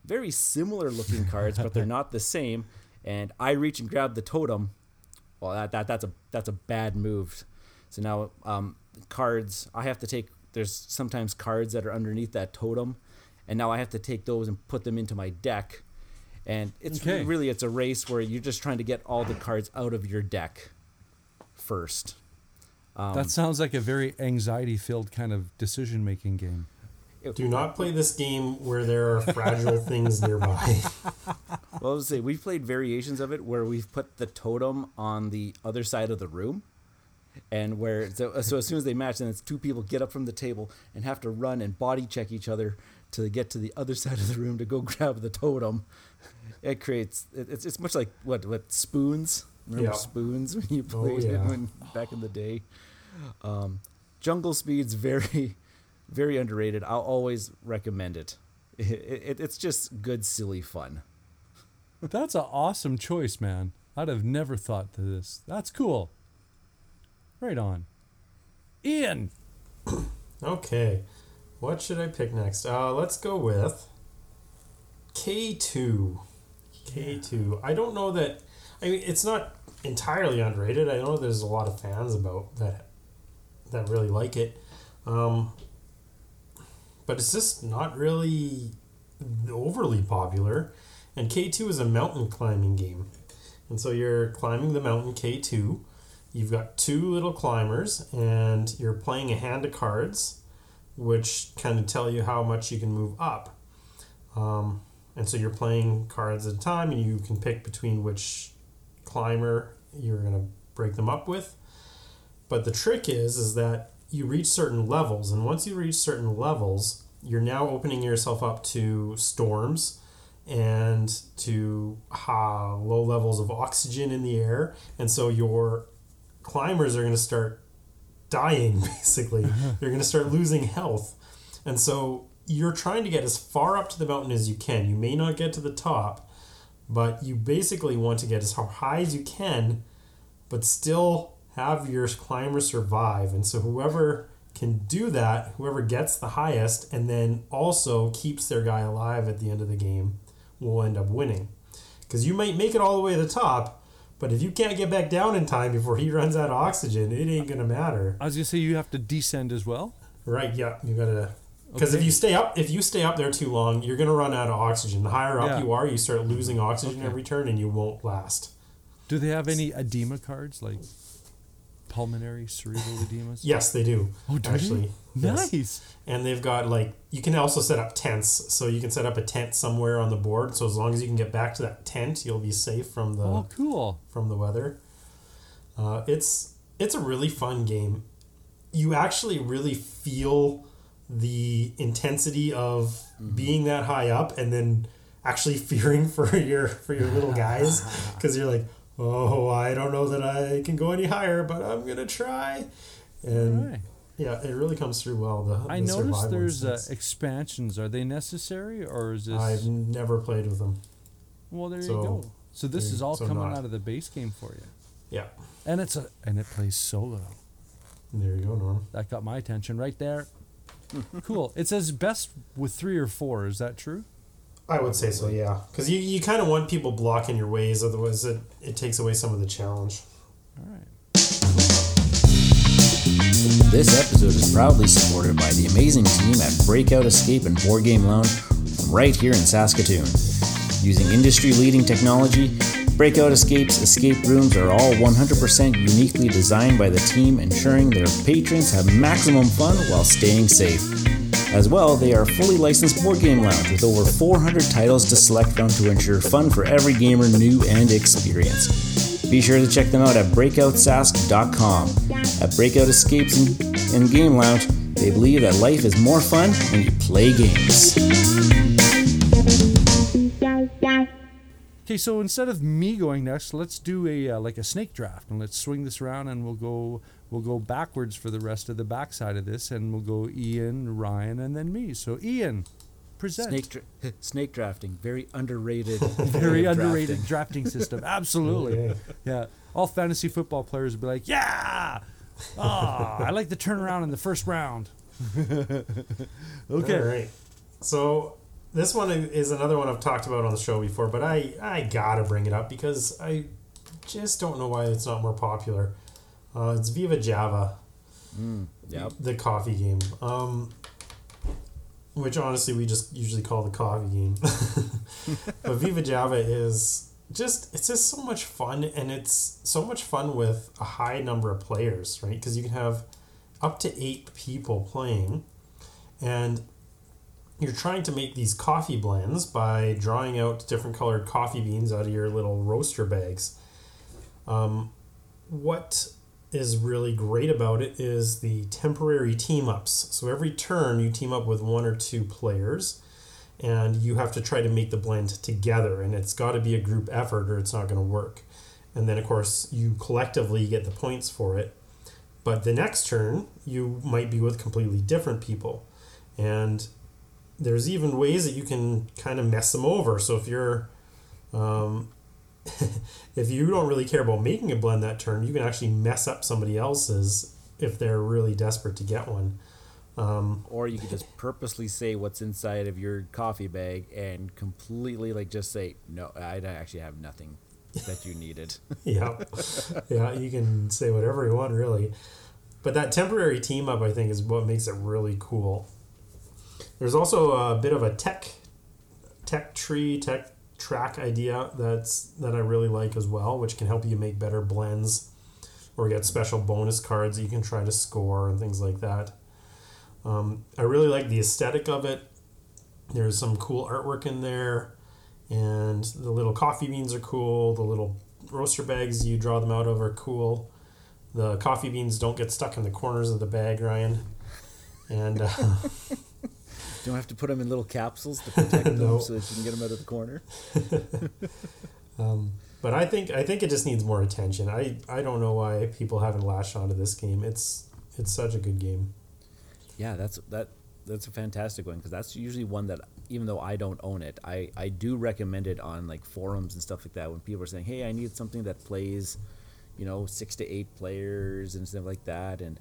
very similar looking cards, but they're not the same, and I reach and grab the totem, well, that, that that's a that's a bad move. So now, um, cards I have to take. There's sometimes cards that are underneath that totem, and now I have to take those and put them into my deck. And it's Okay. really it's a race where you're just trying to get all the cards out of your deck first. Um, that sounds like a very anxiety filled kind of decision making game. Do not play this game where there are fragile things nearby. Well, I was say we've played variations of it where we've put the totem on the other side of the room, and where so, so as soon as they match, then it's two people get up from the table and have to run and body check each other to get to the other side of the room to go grab the totem. It creates it, it's it's much like what what spoons. Remember Yeah. spoons when you Oh, played it when, back in the day. Um, Jungle Speed's very very underrated. I'll always recommend it. It, it. It's just good silly fun. That's an awesome choice, man. I'd have never thought to this. That's cool. Right on. Ian. Okay, what should I pick next? Uh, let's go with K2. K2. I don't know that. I mean, it's not entirely underrated. I know there's a lot of fans about that that really like it, um, but it's just not really overly popular. And K2 is a mountain climbing game, and so you're climbing the mountain K2. You've got two little climbers, and you're playing a hand of cards, which kind of tell you how much you can move up. Um, and so you're playing cards at a time, and you can pick between which climber you're going to break them up with. But the trick is, is that you reach certain levels, and once you reach certain levels, you're now opening yourself up to storms and to uh, low levels of oxygen in the air, and so your climbers are going to start dying. Basically, they're going to start losing health, and so you're trying to get as far up to the mountain as you can. You may not get to the top, but you basically want to get as high as you can, but still have your climber survive. And so whoever can do that, whoever gets the highest, and then also keeps their guy alive at the end of the game, will end up winning. Because you might make it all the way to the top, but if you can't get back down in time before he runs out of oxygen, it ain't gonna matter. I was gonna say you have to descend as well. Right? Yeah, you gotta. Because if you stay up, if you stay up there too long, you're gonna run out of oxygen. The higher up Yeah. you are, you start losing oxygen Okay. every turn, and you won't last. Do they have any edema cards like pulmonary cerebral edemas? Yes, they do. Oh, do actually, they? Yes. Nice. And they've got like you can also set up tents, so you can set up a tent somewhere on the board. So as long as you can get back to that tent, you'll be safe from the Oh, cool. from the weather. Uh, it's it's a really fun game. You actually really feel the intensity of being that high up, and then actually fearing for your for your little guys because you're like, oh, I don't know that I can go any higher, but I'm gonna try. And right. yeah, it really comes through well. The, I the noticed there's uh, expansions. Are they necessary or is this? I've never played with them. well, there so- you go. So this is all so coming not. out of the base game for you, Yeah, and it's a and it plays solo. there you go, Norm. That got my attention right there. cool. It says best with three or four. Is that true? I would say so, yeah. Because you, you kind of want people blocking your ways, otherwise it, it takes away some of the challenge. All right. This episode is proudly supported by the amazing team at Breakout Escape and Board Game Lounge from right here in Saskatoon. Using industry leading technology, Breakout Escape's escape rooms are all 100% uniquely designed by the team, ensuring their patrons have maximum fun while staying safe. As well, they are a fully licensed board game lounge with over 400 titles to select from to ensure fun for every gamer new and experienced. Be sure to check them out at breakoutsask.com. At Breakout Escapes and, and Game Lounge, They believe that life is more fun when you play games. Okay, so instead of me going next, let's do a uh, like a snake draft, and let's swing this around, and we'll go we'll go backwards for the rest of the backside of this, and we'll go Ian, Ryan, and then me. So Ian, present. Snake, dra- snake drafting, very underrated. Very underrated drafting. drafting system. Absolutely. Okay. Yeah. All fantasy football players would be like, yeah. Ah, I like the turnaround in the first round. okay. All right. So this one is another one I've talked about on the show before, but I I gotta bring it up because I just don't know why it's not more popular. Uh, it's Viva Java, Mm, yep. the coffee game. Um, which honestly we just usually call the coffee game. but Viva Java is just it's just so much fun and it's so much fun with a high number of players, right? Because you can have up to eight people playing, and you're trying to make these coffee blends by drawing out different colored coffee beans out of your little roaster bags. Um, what is really great about it is the temporary team ups. So every turn you team up with one or two players and you have to try to make the blend together and it's got to be a group effort or it's not going to work. And then of course you collectively get the points for it. But the next turn you might be with completely different people. And there's even ways that you can kind of mess them over. So if you're um, if you don't really care about making a blend that turn, you can actually mess up somebody else's if they're really desperate to get one. Um, Or you could just purposely say what's inside of your coffee bag and completely like just say, no, I actually have nothing that you needed. yeah, yeah, you can say whatever you want, really. But that temporary team up, I think, is what makes it really cool. There's also a bit of a tech, tech tree, tech track idea that's that I really like as well, which can help you make better blends, or get special bonus cards that you can try to score and things like that. Um, I really like the aesthetic of it. There's some cool artwork in there, and the little coffee beans are cool. The little roaster bags you draw them out of are cool. The coffee beans don't get stuck in the corners of the bag, Ryan. And uh, don't have to put them in little capsules to protect them No. so that you can get them out of the corner. um, but I think I think it just needs more attention. I, I don't know why people haven't latched onto this game. It's it's such a good game. Yeah, that's that. That's a fantastic one because that's usually one that even though I don't own it, I I do recommend it on like forums and stuff like that when people are saying, "Hey, I need something that plays, you know, six to eight players and stuff like that," and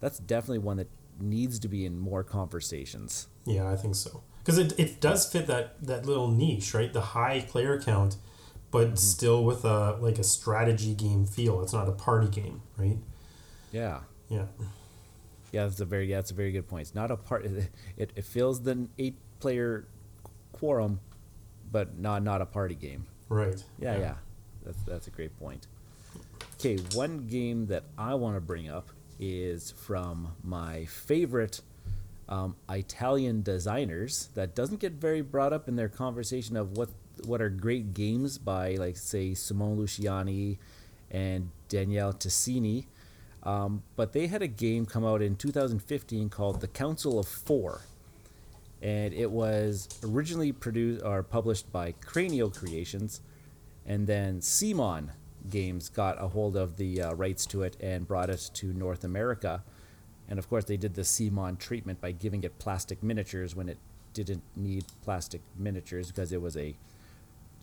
that's definitely one that needs to be in more conversations. Yeah, I think so. Because it, it does fit that, that little niche, right? The high player count, but mm-hmm. still with a like a strategy game feel. It's not a party game, right? Yeah. Yeah. Yeah, that's a very yeah, that's a very good point. It's not a part. It, it fills the eight player quorum, but not not a party game. Right. Yeah, yeah, that's that's a great point. Okay, one game that I want to bring up is from my favorite um, Italian designers that doesn't get very brought up in their conversation of what what are great games by like say Simone Luciani and Daniele Tascini. Um, but they had a game come out in 2015 called The Council of Four, and it was originally produced or published by Cranio Creations, and then CMON Games got a hold of the uh, rights to it and brought it to North America. And of course, they did the CMON treatment by giving it plastic miniatures when it didn't need plastic miniatures because it was a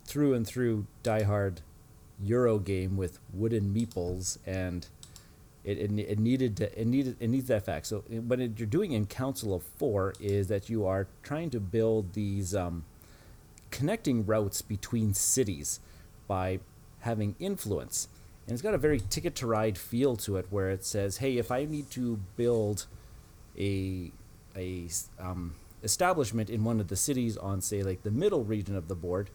through and through diehard Euro game with wooden meeples and it, it, it needed to, it needed it needs that fact. So what you're doing in Council of Four is that you are trying to build these um, connecting routes between cities by having influence. And it's got a very ticket to ride feel to it where it says, hey, if I need to build a um, establishment in one of the cities on, say, like the middle region of the board,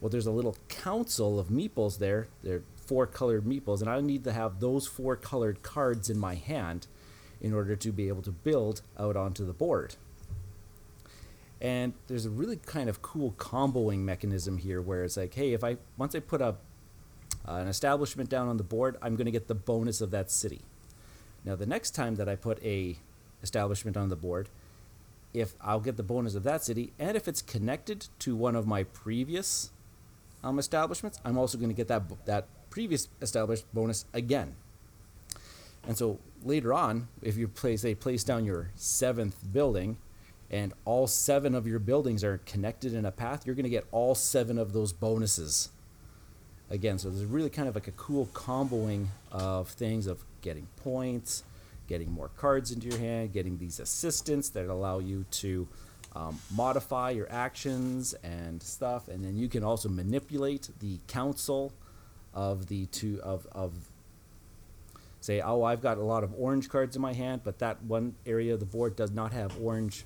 well, there's a little council of meeples there. They're four colored meeples, and I need to have those four colored cards in my hand in order to be able to build out onto the board. And there's a really kind of cool comboing mechanism here where it's like, hey, if I once I put a uh, an establishment down on the board, I'm going to get the bonus of that city. Now, the next time that I put a establishment on the board, if I'll get the bonus of that city, and if it's connected to one of my previous um, establishments, I'm also going to get that that previous established bonus again. And so later on, if you place say place down your seventh building, and all seven of your buildings are connected in a path, you're going to get all seven of those bonuses again. So there's really kind of like a cool comboing of things of getting points, getting more cards into your hand, getting these assistants that allow you to um, modify your actions and stuff, and then you can also manipulate the council of the two of of say, oh, I've got a lot of orange cards in my hand, but that one area of the board does not have orange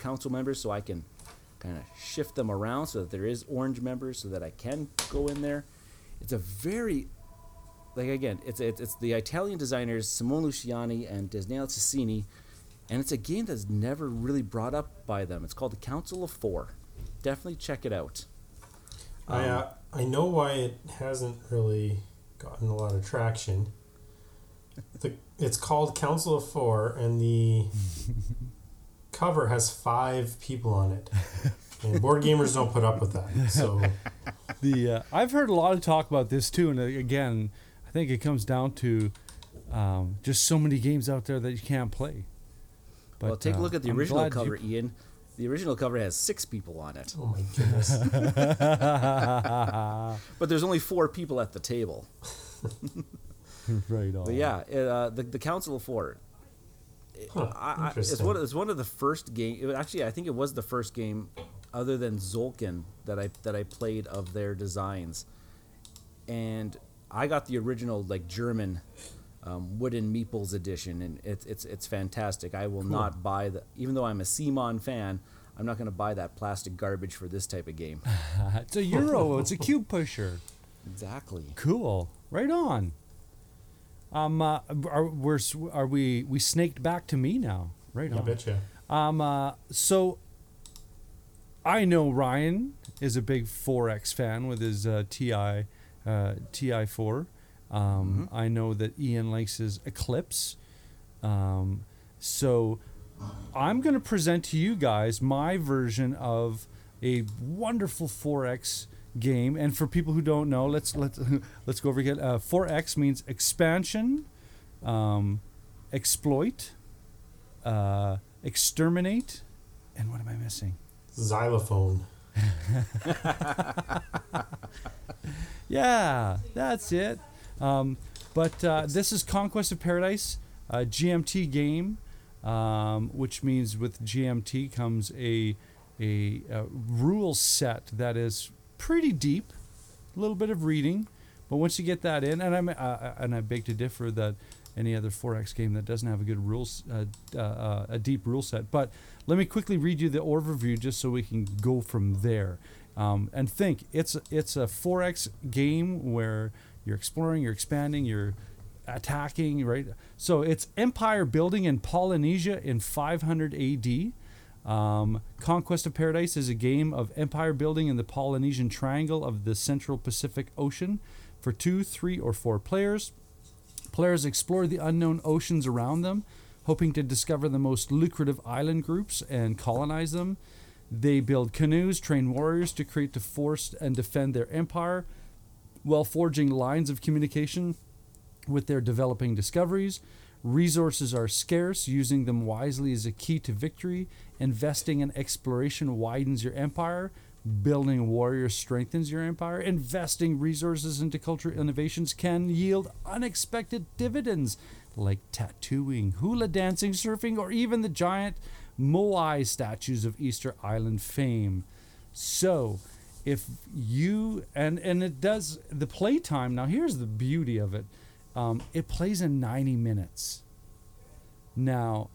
council members, so I can kind of shift them around so that there is orange members, so that I can go in there. It's a very like again, it's it's, it's the Italian designers Simone Luciani and Daniele Cecchini, and it's a game that's never really brought up by them. It's called the Council of Four. Definitely check it out. I uh, I know why it hasn't really gotten a lot of traction. The, it's called Council of Four, and the cover has five people on it. And board gamers don't put up with that. So the uh, I've heard a lot of talk about this too, and uh, again, I think it comes down to um, just so many games out there that you can't play. well, take a uh, look at the I'm original glad you- cover, Ian. The original cover has six people on it, oh my goodness. but there's only four people at the table. right on. But yeah, it, uh, the the Council of Four. Huh, I, I, it's interesting. one. It's one of the first game. It, actually, I think it was the first game, other than Tzolk'in, that I that I played of their designs, and I got the original like German, um, wooden meeples edition, and it's it's it's fantastic. I will not buy the even though I'm a CMON fan. I'm not going to buy that plastic garbage for this type of game. it's a euro. it's a cube pusher. exactly. Cool. Right on. Um, uh, are we're are we we snaked back to me now? Right I on. betcha. Um, uh, so I know Ryan is a big 4X fan with his uh, TI uh, TI4. Um, I know that Ian likes his Eclipse. Um, so I'm going to present to you guys my version of a wonderful 4X game. And for people who don't know, let's let's let's go over again. Uh, 4X means expansion, um, exploit, uh, exterminate, and what am I missing? Xylophone. Yeah, that's it. Um, but uh, this is Conquest of Paradise, a GMT game, um, which means with GMT comes a, a, a rule set that is pretty deep, a little bit of reading, but once you get that in, and I'm uh, and I beg to differ that any other 4X game that doesn't have a good rules, uh, uh, a deep rule set. But let me quickly read you the overview just so we can go from there. Um, and think it's it's a 4X game where you're exploring, you're expanding, you're attacking, right? So it's empire building in Polynesia in 500 AD. Um, Conquest of Paradise is a game of empire building in the Polynesian Triangle of the Central Pacific Ocean for two, three, or four players. Players explore the unknown oceans around them, hoping to discover the most lucrative island groups and colonize them. They build canoes, train warriors to create to force and defend their empire, while forging lines of communication with their developing discoveries. Resources are scarce, using them wisely is a key to victory. Investing in exploration widens your empire. Building warriors strengthens your empire. Investing resources into cultural innovations can yield unexpected dividends like tattooing, hula dancing, surfing, or even the giant Moai statues of Easter Island fame. So, if you and and it does the playtime. Now, here's the beauty of it. Um, it plays in 90 minutes. Now,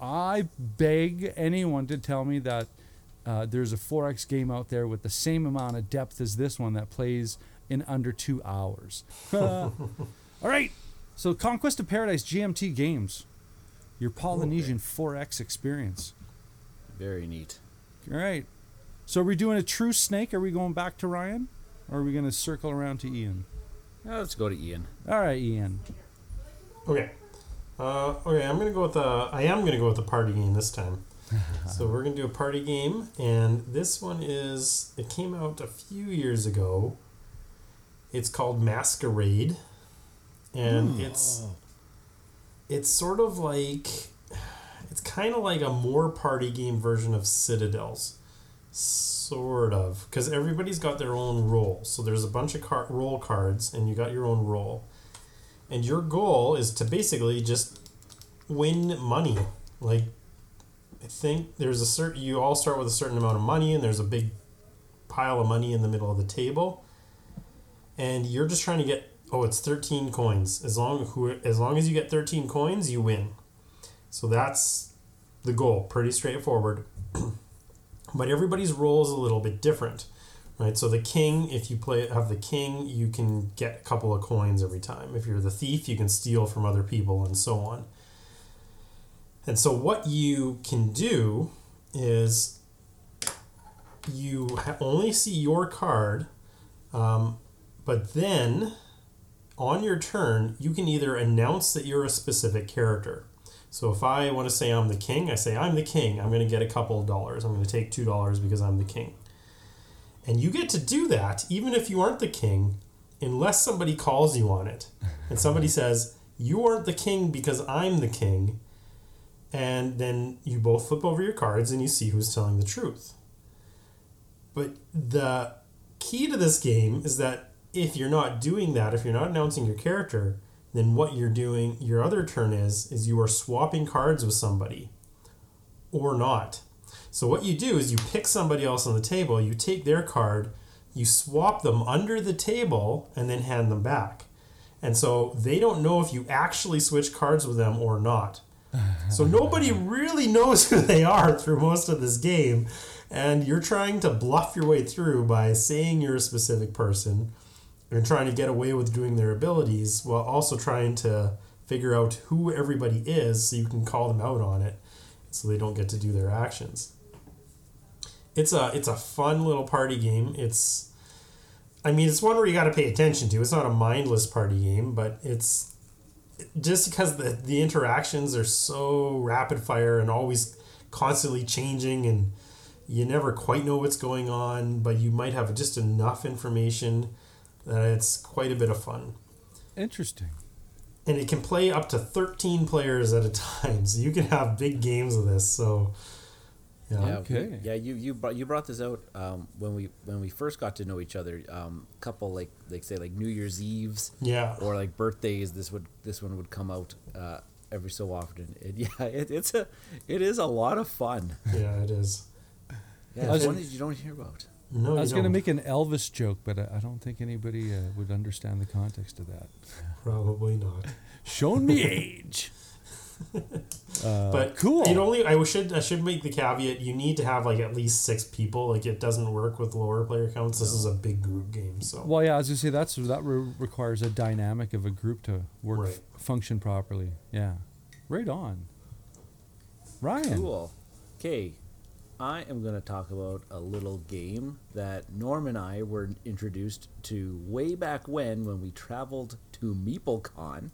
I beg anyone to tell me that uh, there's a 4X game out there with the same amount of depth as this one that plays in under two hours. All right. So, Conquest of Paradise GMT Games, your Polynesian 4X experience. Very neat. All right. So, are we doing a true snake? Are we going back to Ryan? Or are we going to circle around to Ian? Now let's go to Ian. All right, Ian. Okay. Uh, okay, I'm gonna go with the. I am gonna go with the party game this time. so we're gonna do a party game, and this one is. It came out a few years ago. It's called Mascarade, and hmm. it's. It's sort of like. It's kind of like a more party game version of Citadels, sort of, because everybody's got their own role. So there's a bunch of car- role cards, and you got your own role and your goal is to basically just win money like i think there's a certain you all start with a certain amount of money and there's a big pile of money in the middle of the table and you're just trying to get oh it's 13 coins as long who as long as you get 13 coins you win so that's the goal pretty straightforward but everybody's role is a little bit different right? So the king, if you play have the king, you can get a couple of coins every time. If you're the thief, you can steal from other people and so on. And so what you can do is you ha- only see your card, um, but then on your turn, you can either announce that you're a specific character. So if I want to say I'm the king, I say I'm the king. I'm going to get a couple of dollars. I'm going to take two dollars because I'm the king. And you get to do that even if you aren't the king, unless somebody calls you on it. And somebody says, You aren't the king because I'm the king. And then you both flip over your cards and you see who's telling the truth. But the key to this game is that if you're not doing that, if you're not announcing your character, then what you're doing, your other turn is, is you are swapping cards with somebody or not. So what you do is you pick somebody else on the table, you take their card, you swap them under the table, and then hand them back. And so they don't know if you actually switch cards with them or not. So nobody really knows who they are through most of this game. And you're trying to bluff your way through by saying you're a specific person and trying to get away with doing their abilities while also trying to figure out who everybody is so you can call them out on it so they don't get to do their actions it's a it's a fun little party game. It's I mean, it's one where you got to pay attention to. It's not a mindless party game, but it's just because the the interactions are so rapid fire and always constantly changing and you never quite know what's going on, but you might have just enough information that it's quite a bit of fun. Interesting. And it can play up to 13 players at a time. So you can have big games of this. So yeah. yeah okay. Yeah, you you brought you brought this out um, when we when we first got to know each other. Um, couple like like say like New Year's Eves. Yeah. Or like birthdays. This would this one would come out uh, every so often. It, yeah, it, it's a it is a lot of fun. Yeah, it is. Yeah, it's one that you don't hear about. No, I was going to make an Elvis joke, but I, I don't think anybody uh, would understand the context of that. Probably not. Showing me age. Uh, but cool. It only I should I should make the caveat you need to have like at least six people. Like it doesn't work with lower player counts. This no. is a big group game. So well, yeah, as you say, that's that re- requires a dynamic of a group to work right. f- function properly. Yeah, right on. Ryan. Cool. Okay, I am going to talk about a little game that Norm and I were introduced to way back when when we traveled to MeepleCon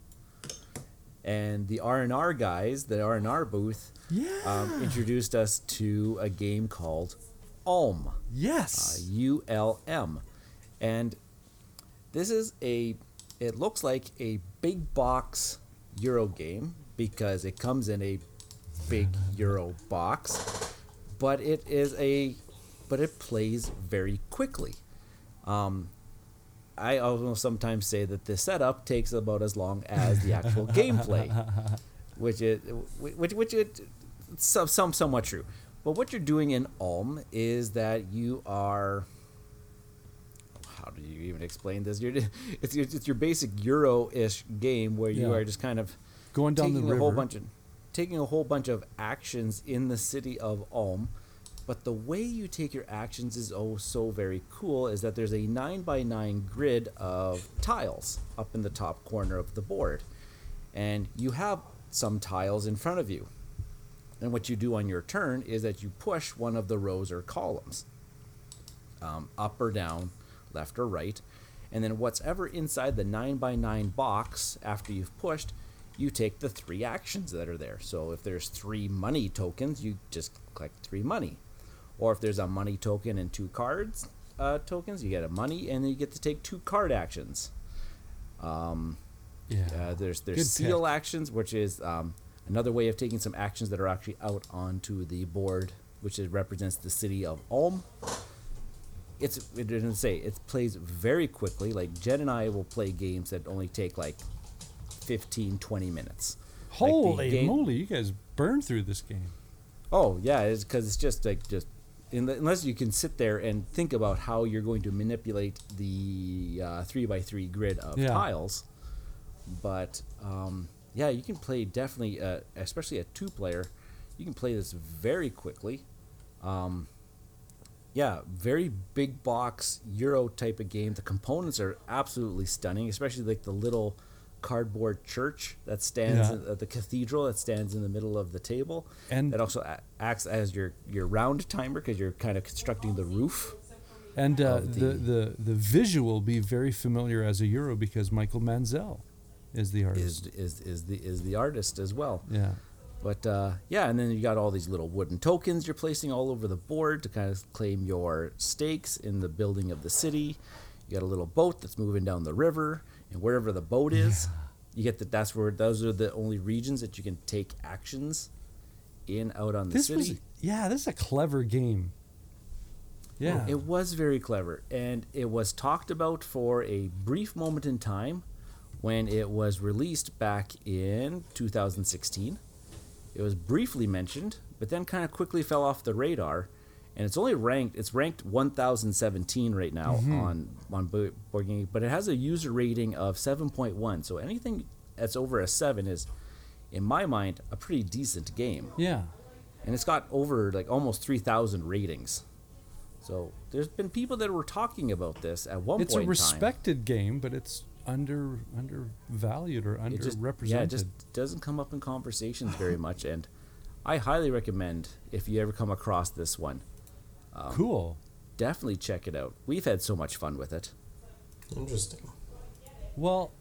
and the R&R guys, the R&R booth, yeah. um, introduced us to a game called Ulm. Yes. Uh, U L M. And this is a it looks like a big box Euro game because it comes in a big Euro box, but it is a but it plays very quickly. Um, I almost sometimes say that the setup takes about as long as the actual gameplay, which is which which is some, some somewhat true. But what you're doing in Ulm is that you are how do you even explain this? You're, it's, it's your basic Euro-ish game where you Yeah. are just kind of Going down the taking a whole river. bunch of taking a whole bunch of actions in the city of Ulm. But the way you take your actions is oh so very cool is that there's a 9 by 9 grid of tiles up in the top corner of the board. And you have some tiles in front of you. And what you do on your turn is that you push one of the rows or columns um, up or down, left or right. And then whatever inside the 9 by 9 box after you've pushed you take the three actions that are there. So if there's three money tokens, you just collect three money. Or if there's a money token and two cards uh, tokens, you get a money, and then you get to take two card actions. Um, Yeah. uh, there's there's Good seal pick. actions, which is um, another way of taking some actions that are actually out onto the board, which is, represents the city of Ulm. It's it didn't say it plays very quickly. Like Jen and I will play games that only take like 15, 20 minutes. Like Holy game- moly! You guys burn through this game. Oh yeah, it's because it's just like just unless you can sit there and think about how you're going to manipulate the uh, three by three grid of Yeah. tiles. But um, yeah, you can play definitely, uh, especially a two player. You can play this very quickly. Um, yeah, very big box Euro type of game. The components are absolutely stunning, especially like the little cardboard church that stands Yeah. the cathedral that stands in the middle of the table And that also acts as your your round timer because you're kind of constructing the roof. and uh, the, the- the the visual be very familiar as a Euro because Michael Menzel is the artist. Is is is the is the artist as well. yeah. But uh, yeah, and then you got all these little wooden tokens you're placing all over the board to kind of claim your stakes in the building of the city. You got a little boat that's moving down the river, and wherever the boat is, you get that. That's where those are the only regions that you can take actions in out on the This city. was yeah. This is a clever game. Yeah. It was very clever, and it was talked about for a brief moment in time when it was released back in 2016. It was briefly mentioned, but then kind of quickly fell off the radar. And it's only ranked. It's ranked 1,017 right now mm-hmm. on on Bo- Board Game, but it has a user rating of 7.1. So anything that's over a seven is, in my mind, a pretty decent game yeah. and it's got over like almost 3000 ratings so there's been people that were talking about this at one It's point It's a respected game, but it's under undervalued or time. It just, underrepresented. yeah it just doesn't come up in conversations very much and i highly recommend if you ever come across this one cool. definitely check it out we've had so much fun with it Interesting. Well,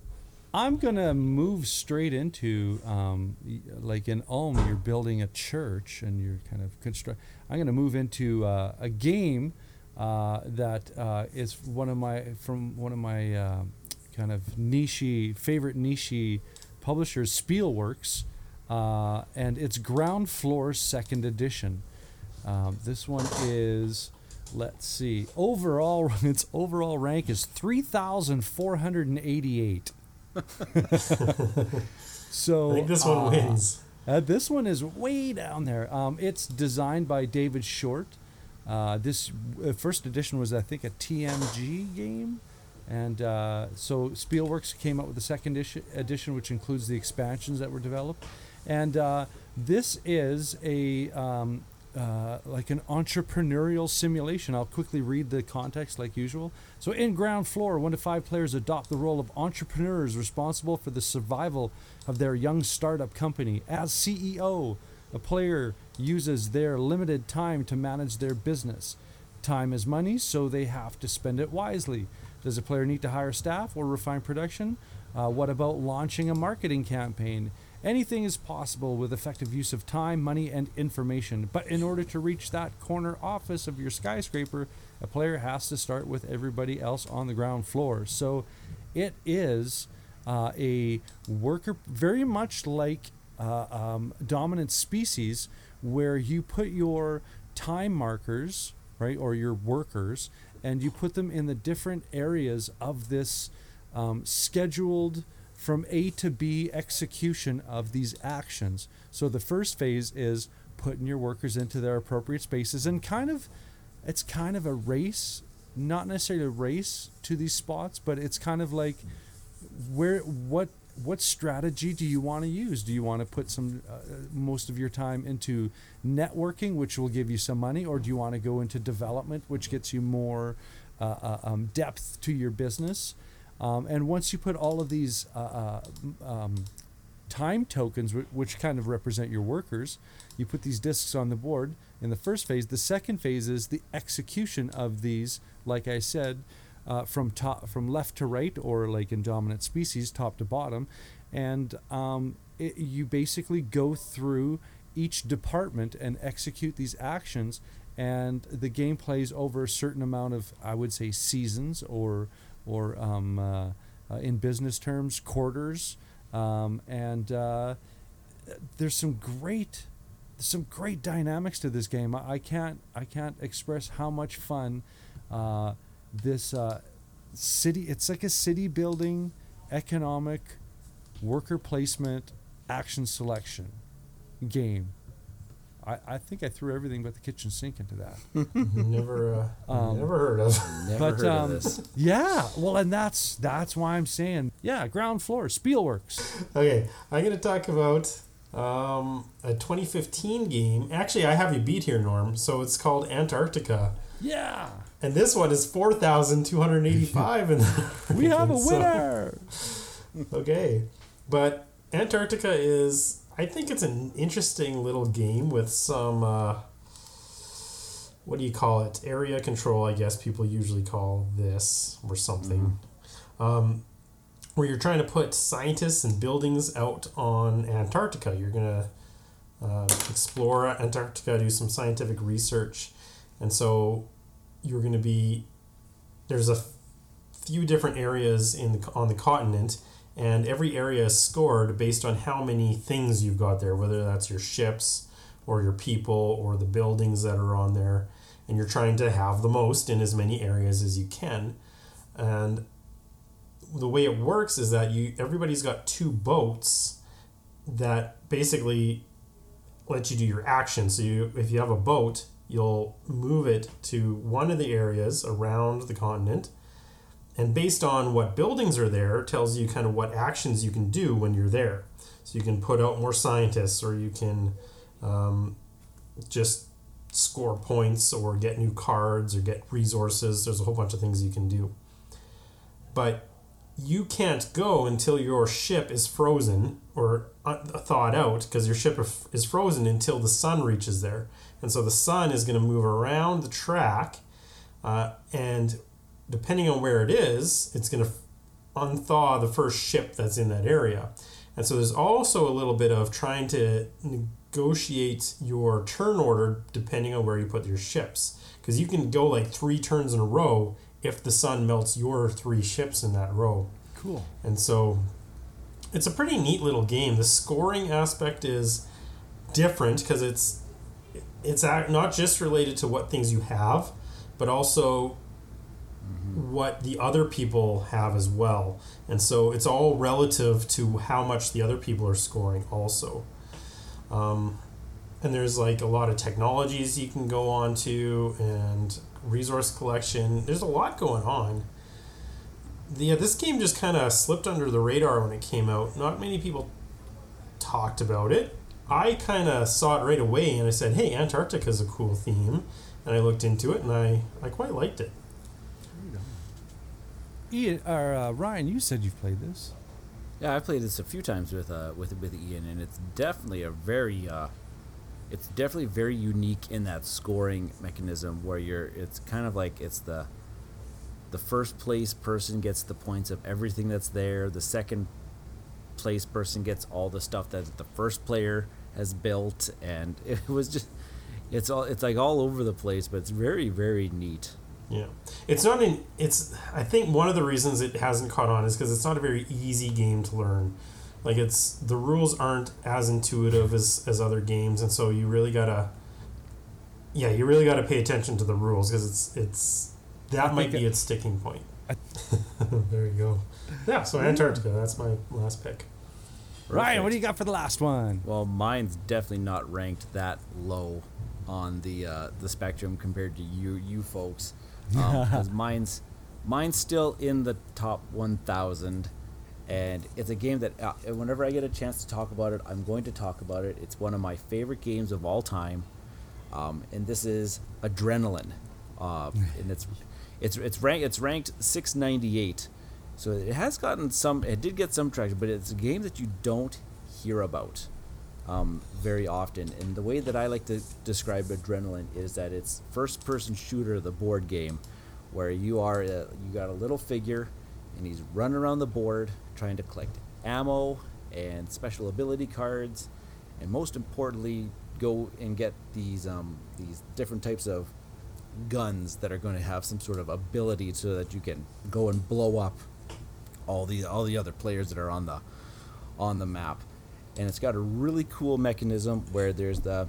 I'm gonna move straight into um, like in Ulm, you're building a church and you're kind of construct. I'm gonna move into uh, a game uh, that uh, is one of my from one of my uh, kind of niche favorite niche publishers, Spielworxx, uh, and it's Ground Floor Second Edition. Um, this one is. Let's see. Overall, its overall rank is three thousand four hundred and eighty-eight. so I think this one uh, wins. uh, this one is way down there. Um, it's designed by David Short. Uh, this uh, first edition was, I think, a TMG game, and uh, so Spielworxx came out with the second edition, which includes the expansions that were developed. And uh, this is a um, uh, like an entrepreneurial simulation. I'll quickly read the context like usual. So, in ground floor, one to five players adopt the role of entrepreneurs responsible for the survival of their young startup company. As CEO, a player uses their limited time to manage their business. Time is money, so they have to spend it wisely. Does a player need to hire staff or refine production? Uh, what about launching a marketing campaign? Anything is possible with effective use of time, money, and information. But in order to reach that corner office of your skyscraper, a player has to start with everybody else on the ground floor. So it is uh, a worker, very much like uh, um, dominant species, where you put your time markers, right, or your workers, and you put them in the different areas of this um, scheduled from A to B execution of these actions. So the first phase is putting your workers into their appropriate spaces and kind of it's kind of a race, not necessarily a race to these spots, but it's kind of like where what what strategy do you want to use? Do you want to put some uh, most of your time into networking, which will give you some money, or do you want to go into development, which gets you more uh, uh, um, depth to your business? Um, and once you put all of these uh, uh, um, time tokens, wh- which kind of represent your workers, you put these discs on the board in the first phase. The second phase is the execution of these, like I said, uh, from top, from left to right, or like in dominant species, top to bottom. And um, it, you basically go through each department and execute these actions and the game plays over a certain amount of i would say seasons or or um, uh, uh, in business terms quarters. Um, and uh, there's some great some great dynamics to this game. I, I can't i can't express how much fun uh, this uh, city it's like a city building economic worker placement action selection game I, I think I threw everything but the kitchen sink into that. never, uh, Um, never heard of. Never but heard um, of this. yeah, well, and that's that's why I'm saying yeah, ground floor, Spielworxx. Okay, I'm going to talk about um, a 2015 game. Actually, I have you beat here, Norm. So it's called Antarctica. Yeah, And this one is 4,285. in the we have a rankings, so- winner. okay. But Antarctica is, I think it's an interesting little game with some, uh, what do you call it? Area control, I guess people usually call this or something. Um, where you're trying to put scientists and buildings out on Antarctica. You're going to uh, explore Antarctica, do some scientific research. And so you're going to be, there's a few different areas in the, on the continent and every area is scored based on how many things you've got there, whether that's your ships or your people or the buildings that are on there, and you're trying to have the most in as many areas as you can. And the way it works is that you everybody's got two boats that basically let you do your action. So you if you have a boat, you'll move it to one of the areas around the continent and based on what buildings are there tells you kind of what actions you can do when you're there. So you can put out more scientists or you can um, just score points or get new cards or get resources. There's a whole bunch of things you can do. But you can't go until your ship is frozen or uh, thawed out because your ship is frozen until the sun reaches there. And so the sun is going to move around the track uh, and depending on where it is, it's going to unthaw the first ship that's in that area. And so there's also a little bit of trying to negotiate your turn order depending on where you put your ships. Because you can go like three turns in a row if the sun melts your three ships in that row. Cool. And so it's a pretty neat little game. The scoring aspect is different because it's it's not just related to what things you have, but also what the other people have as well. And so it's all relative to how much the other people are scoring also. Um, and there's like a lot of technologies you can go on to and resource collection. There's a lot going on. Yeah, this game just kind of slipped under the radar when it came out. Not many people talked about it. I kind of saw it right away and I said, hey, Antarctica is a cool theme. And I looked into it and I, I quite liked it. Ian or uh, Ryan, you said you've played this. Yeah, I've played this a few times with uh with with Ian, and it's definitely a very uh, it's definitely very unique in that scoring mechanism where you're it's kind of like it's the the first place person gets the points of everything that's there. The second place person gets all the stuff that the first player has built, and it was just it's all it's like all over the place, but it's very very neat. Yeah, it's not an. It's. I think one of the reasons it hasn't caught on is because it's not a very easy game to learn. Like it's the rules aren't as intuitive as as other games, and so you really gotta. Yeah, you really gotta pay attention to the rules because it's it's that I might be it- its sticking point. I- there you go. Yeah, so Antarctica. That's my last pick. Ryan, what do you got for the last one? Well, mine's definitely not ranked that low on the uh, the spectrum compared to you you folks. Um, 'cause mine's mine's still in the top 1,000, and it's a game that uh, whenever I get a chance to talk about it, I'm going to talk about it. It's one of my favorite games of all time, um, and this is Adrenaline, uh, and it's it's it's ranked it's ranked 698. So it has gotten some. It did get some traction, but it's a game that you don't hear about um, very often. And the way that I like to describe Adrenaline is that it's first-person shooter, the board game, where you are a, you got a little figure, and he's running around the board trying to collect ammo and special ability cards, and most importantly, go and get these um, these different types of guns that are going to have some sort of ability so that you can go and blow up all the all the other players that are on the on the map. And it's got a really cool mechanism where there's the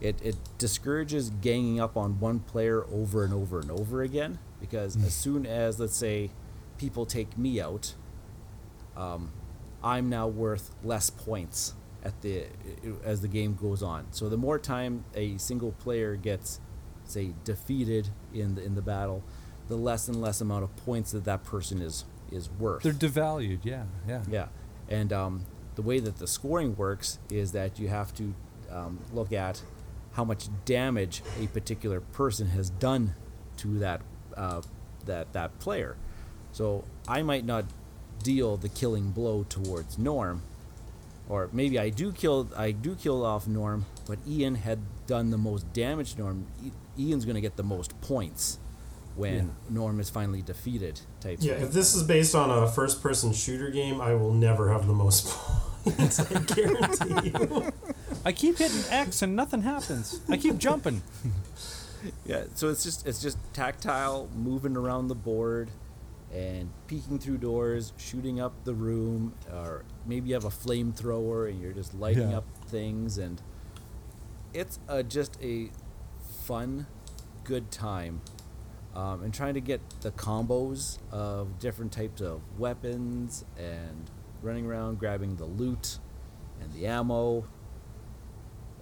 it, it discourages ganging up on one player over and over and over again because as soon as let's say people take me out um, i'm now worth less points at the as the game goes on so the more time a single player gets say defeated in the in the battle the less and less amount of points that that person is is worth They're devalued. Yeah, yeah. yeah, and um, the way that the scoring works is that you have to um, look at how much damage a particular person has done to that uh, that that player. So I might not deal the killing blow towards Norm, or maybe I do kill I do kill off Norm, but Ian had done the most damage Norm. Ian's going to get the most points when Yeah. Norm is finally defeated. Type. Yeah, thing. if this is based on a first person shooter game, I will never have the most points. I guarantee you. I keep hitting X and nothing happens. I keep jumping. Yeah, so it's just it's just tactile, moving around the board, and peeking through doors, shooting up the room, or maybe you have a flamethrower and you're just lighting Yeah. up things, and it's a, just a fun, good time, um, and trying to get the combos of different types of weapons and running around grabbing the loot and the ammo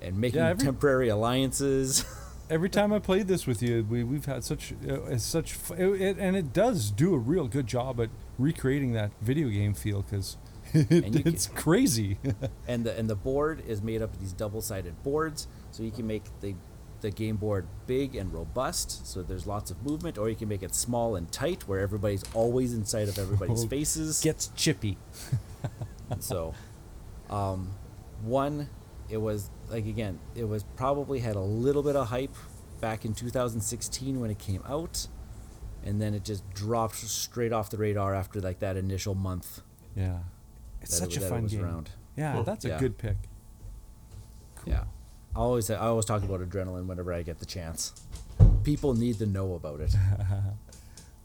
and making Yeah, every- temporary alliances. Every time I played this with you, we we've had such uh, such f- it, it, and it does do a real good job at recreating that video game feel because you it's crazy. and the and the board is made up of these double-sided boards so you can make the the game board big and robust so there's lots of movement or you can make it small and tight where everybody's always inside of everybody's Oh, faces Gets chippy. so um, one it was like again it was probably had a little bit of hype back in 2016 when it came out and then it just dropped straight off the radar after like that initial month Yeah, it's that it- such a fun game. around. Yeah, Cool. that's a Yeah. good pick. Yeah. I always I always talk about adrenaline whenever I get the chance. People need to know about it.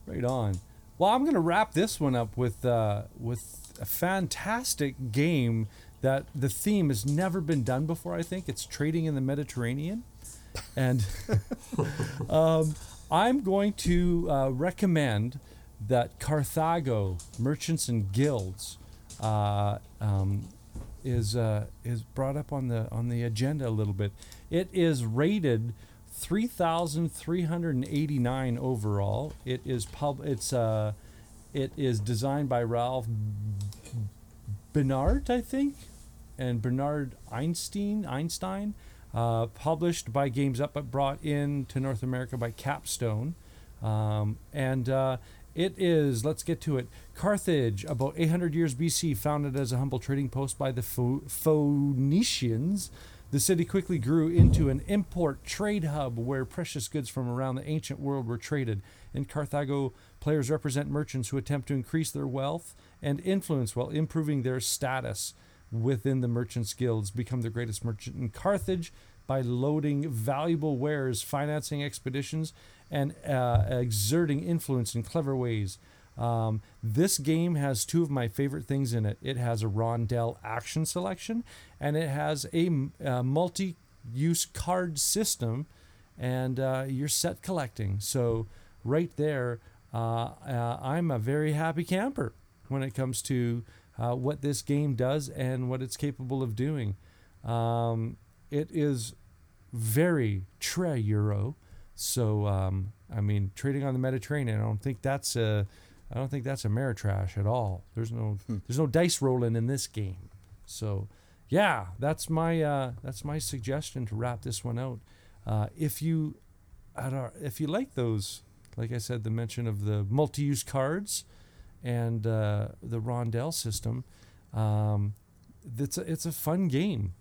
Right on. Well, I'm gonna wrap this one up with uh, with a fantastic game that the theme has never been done before. I think it's trading in the Mediterranean, and um, I'm going to uh, recommend that Carthago Merchants and Guilds uh, um, is uh, is brought up on the on the agenda a little bit. It is rated 3,389 overall. It is pub. It's uh, it is designed by Ralph Bernard, I think, and Bernard Einstein. Einstein, uh, published by Games Up, but brought in to North America by Capstone, um, and. Uh, it is, let's get to it. Carthage, about 800 years BC, founded as a humble trading post by the Pho- Phoenicians. The city quickly grew into an import trade hub where precious goods from around the ancient world were traded. In Carthago, players represent merchants who attempt to increase their wealth and influence while improving their status within the merchants' guilds. Become the greatest merchant in Carthage by loading valuable wares, financing expeditions, and uh, exerting influence in clever ways. Um, this game has two of my favorite things in it. It has a Rondell action selection, and it has a, uh, multi-use card system, and uh, you're set collecting. So right there, uh, uh, I'm a very happy camper when it comes to uh, what this game does and what it's capable of doing. Um, it is very tre Euro. So um, I mean, trading on the Mediterranean, I don't think that's a, I don't think that's a Ameritrash at all. There's no, there's no dice rolling in this game. So, yeah, that's my, uh, that's my suggestion to wrap this one out. Uh, if you, at our, if you like those, like I said, the mention of the multi-use cards, and uh, the rondelle system, um, it's a, it's a fun game.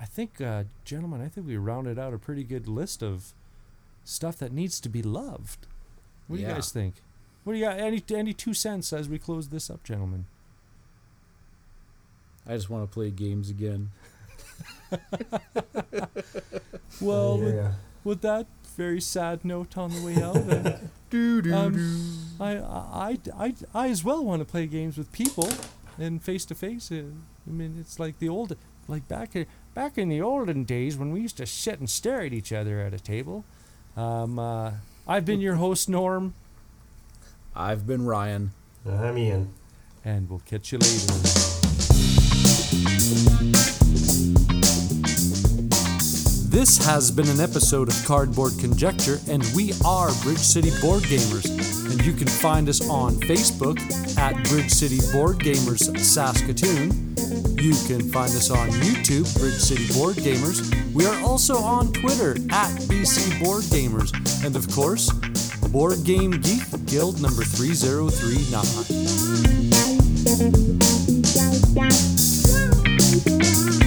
I think, uh, gentlemen, I think we rounded out a pretty good list of stuff that needs to be loved. What do you guys think? What do you got? Any any two cents as we close this up, gentlemen? I just want to play games again. Well, I hear with, with that very sad note on the way out, Do do um, I, I, I, I as well want to play games with people and face to face. uh, I mean, it's like the old, like back in, back in the olden days when we used to sit and stare at each other at a table. Um, uh, I've been your host, Norm, I've been Ryan. I'm Ian. and we'll catch you later. This has been an episode of Cardboard Conjecture, and we are Bridge City Board Gamers. And you can find us on Facebook at Bridge City Board Gamers Saskatoon. You can find us on YouTube, Bridge City Board Gamers. We are also on Twitter at BC Board Gamers. And of course, Board Game Geek Guild number 3039.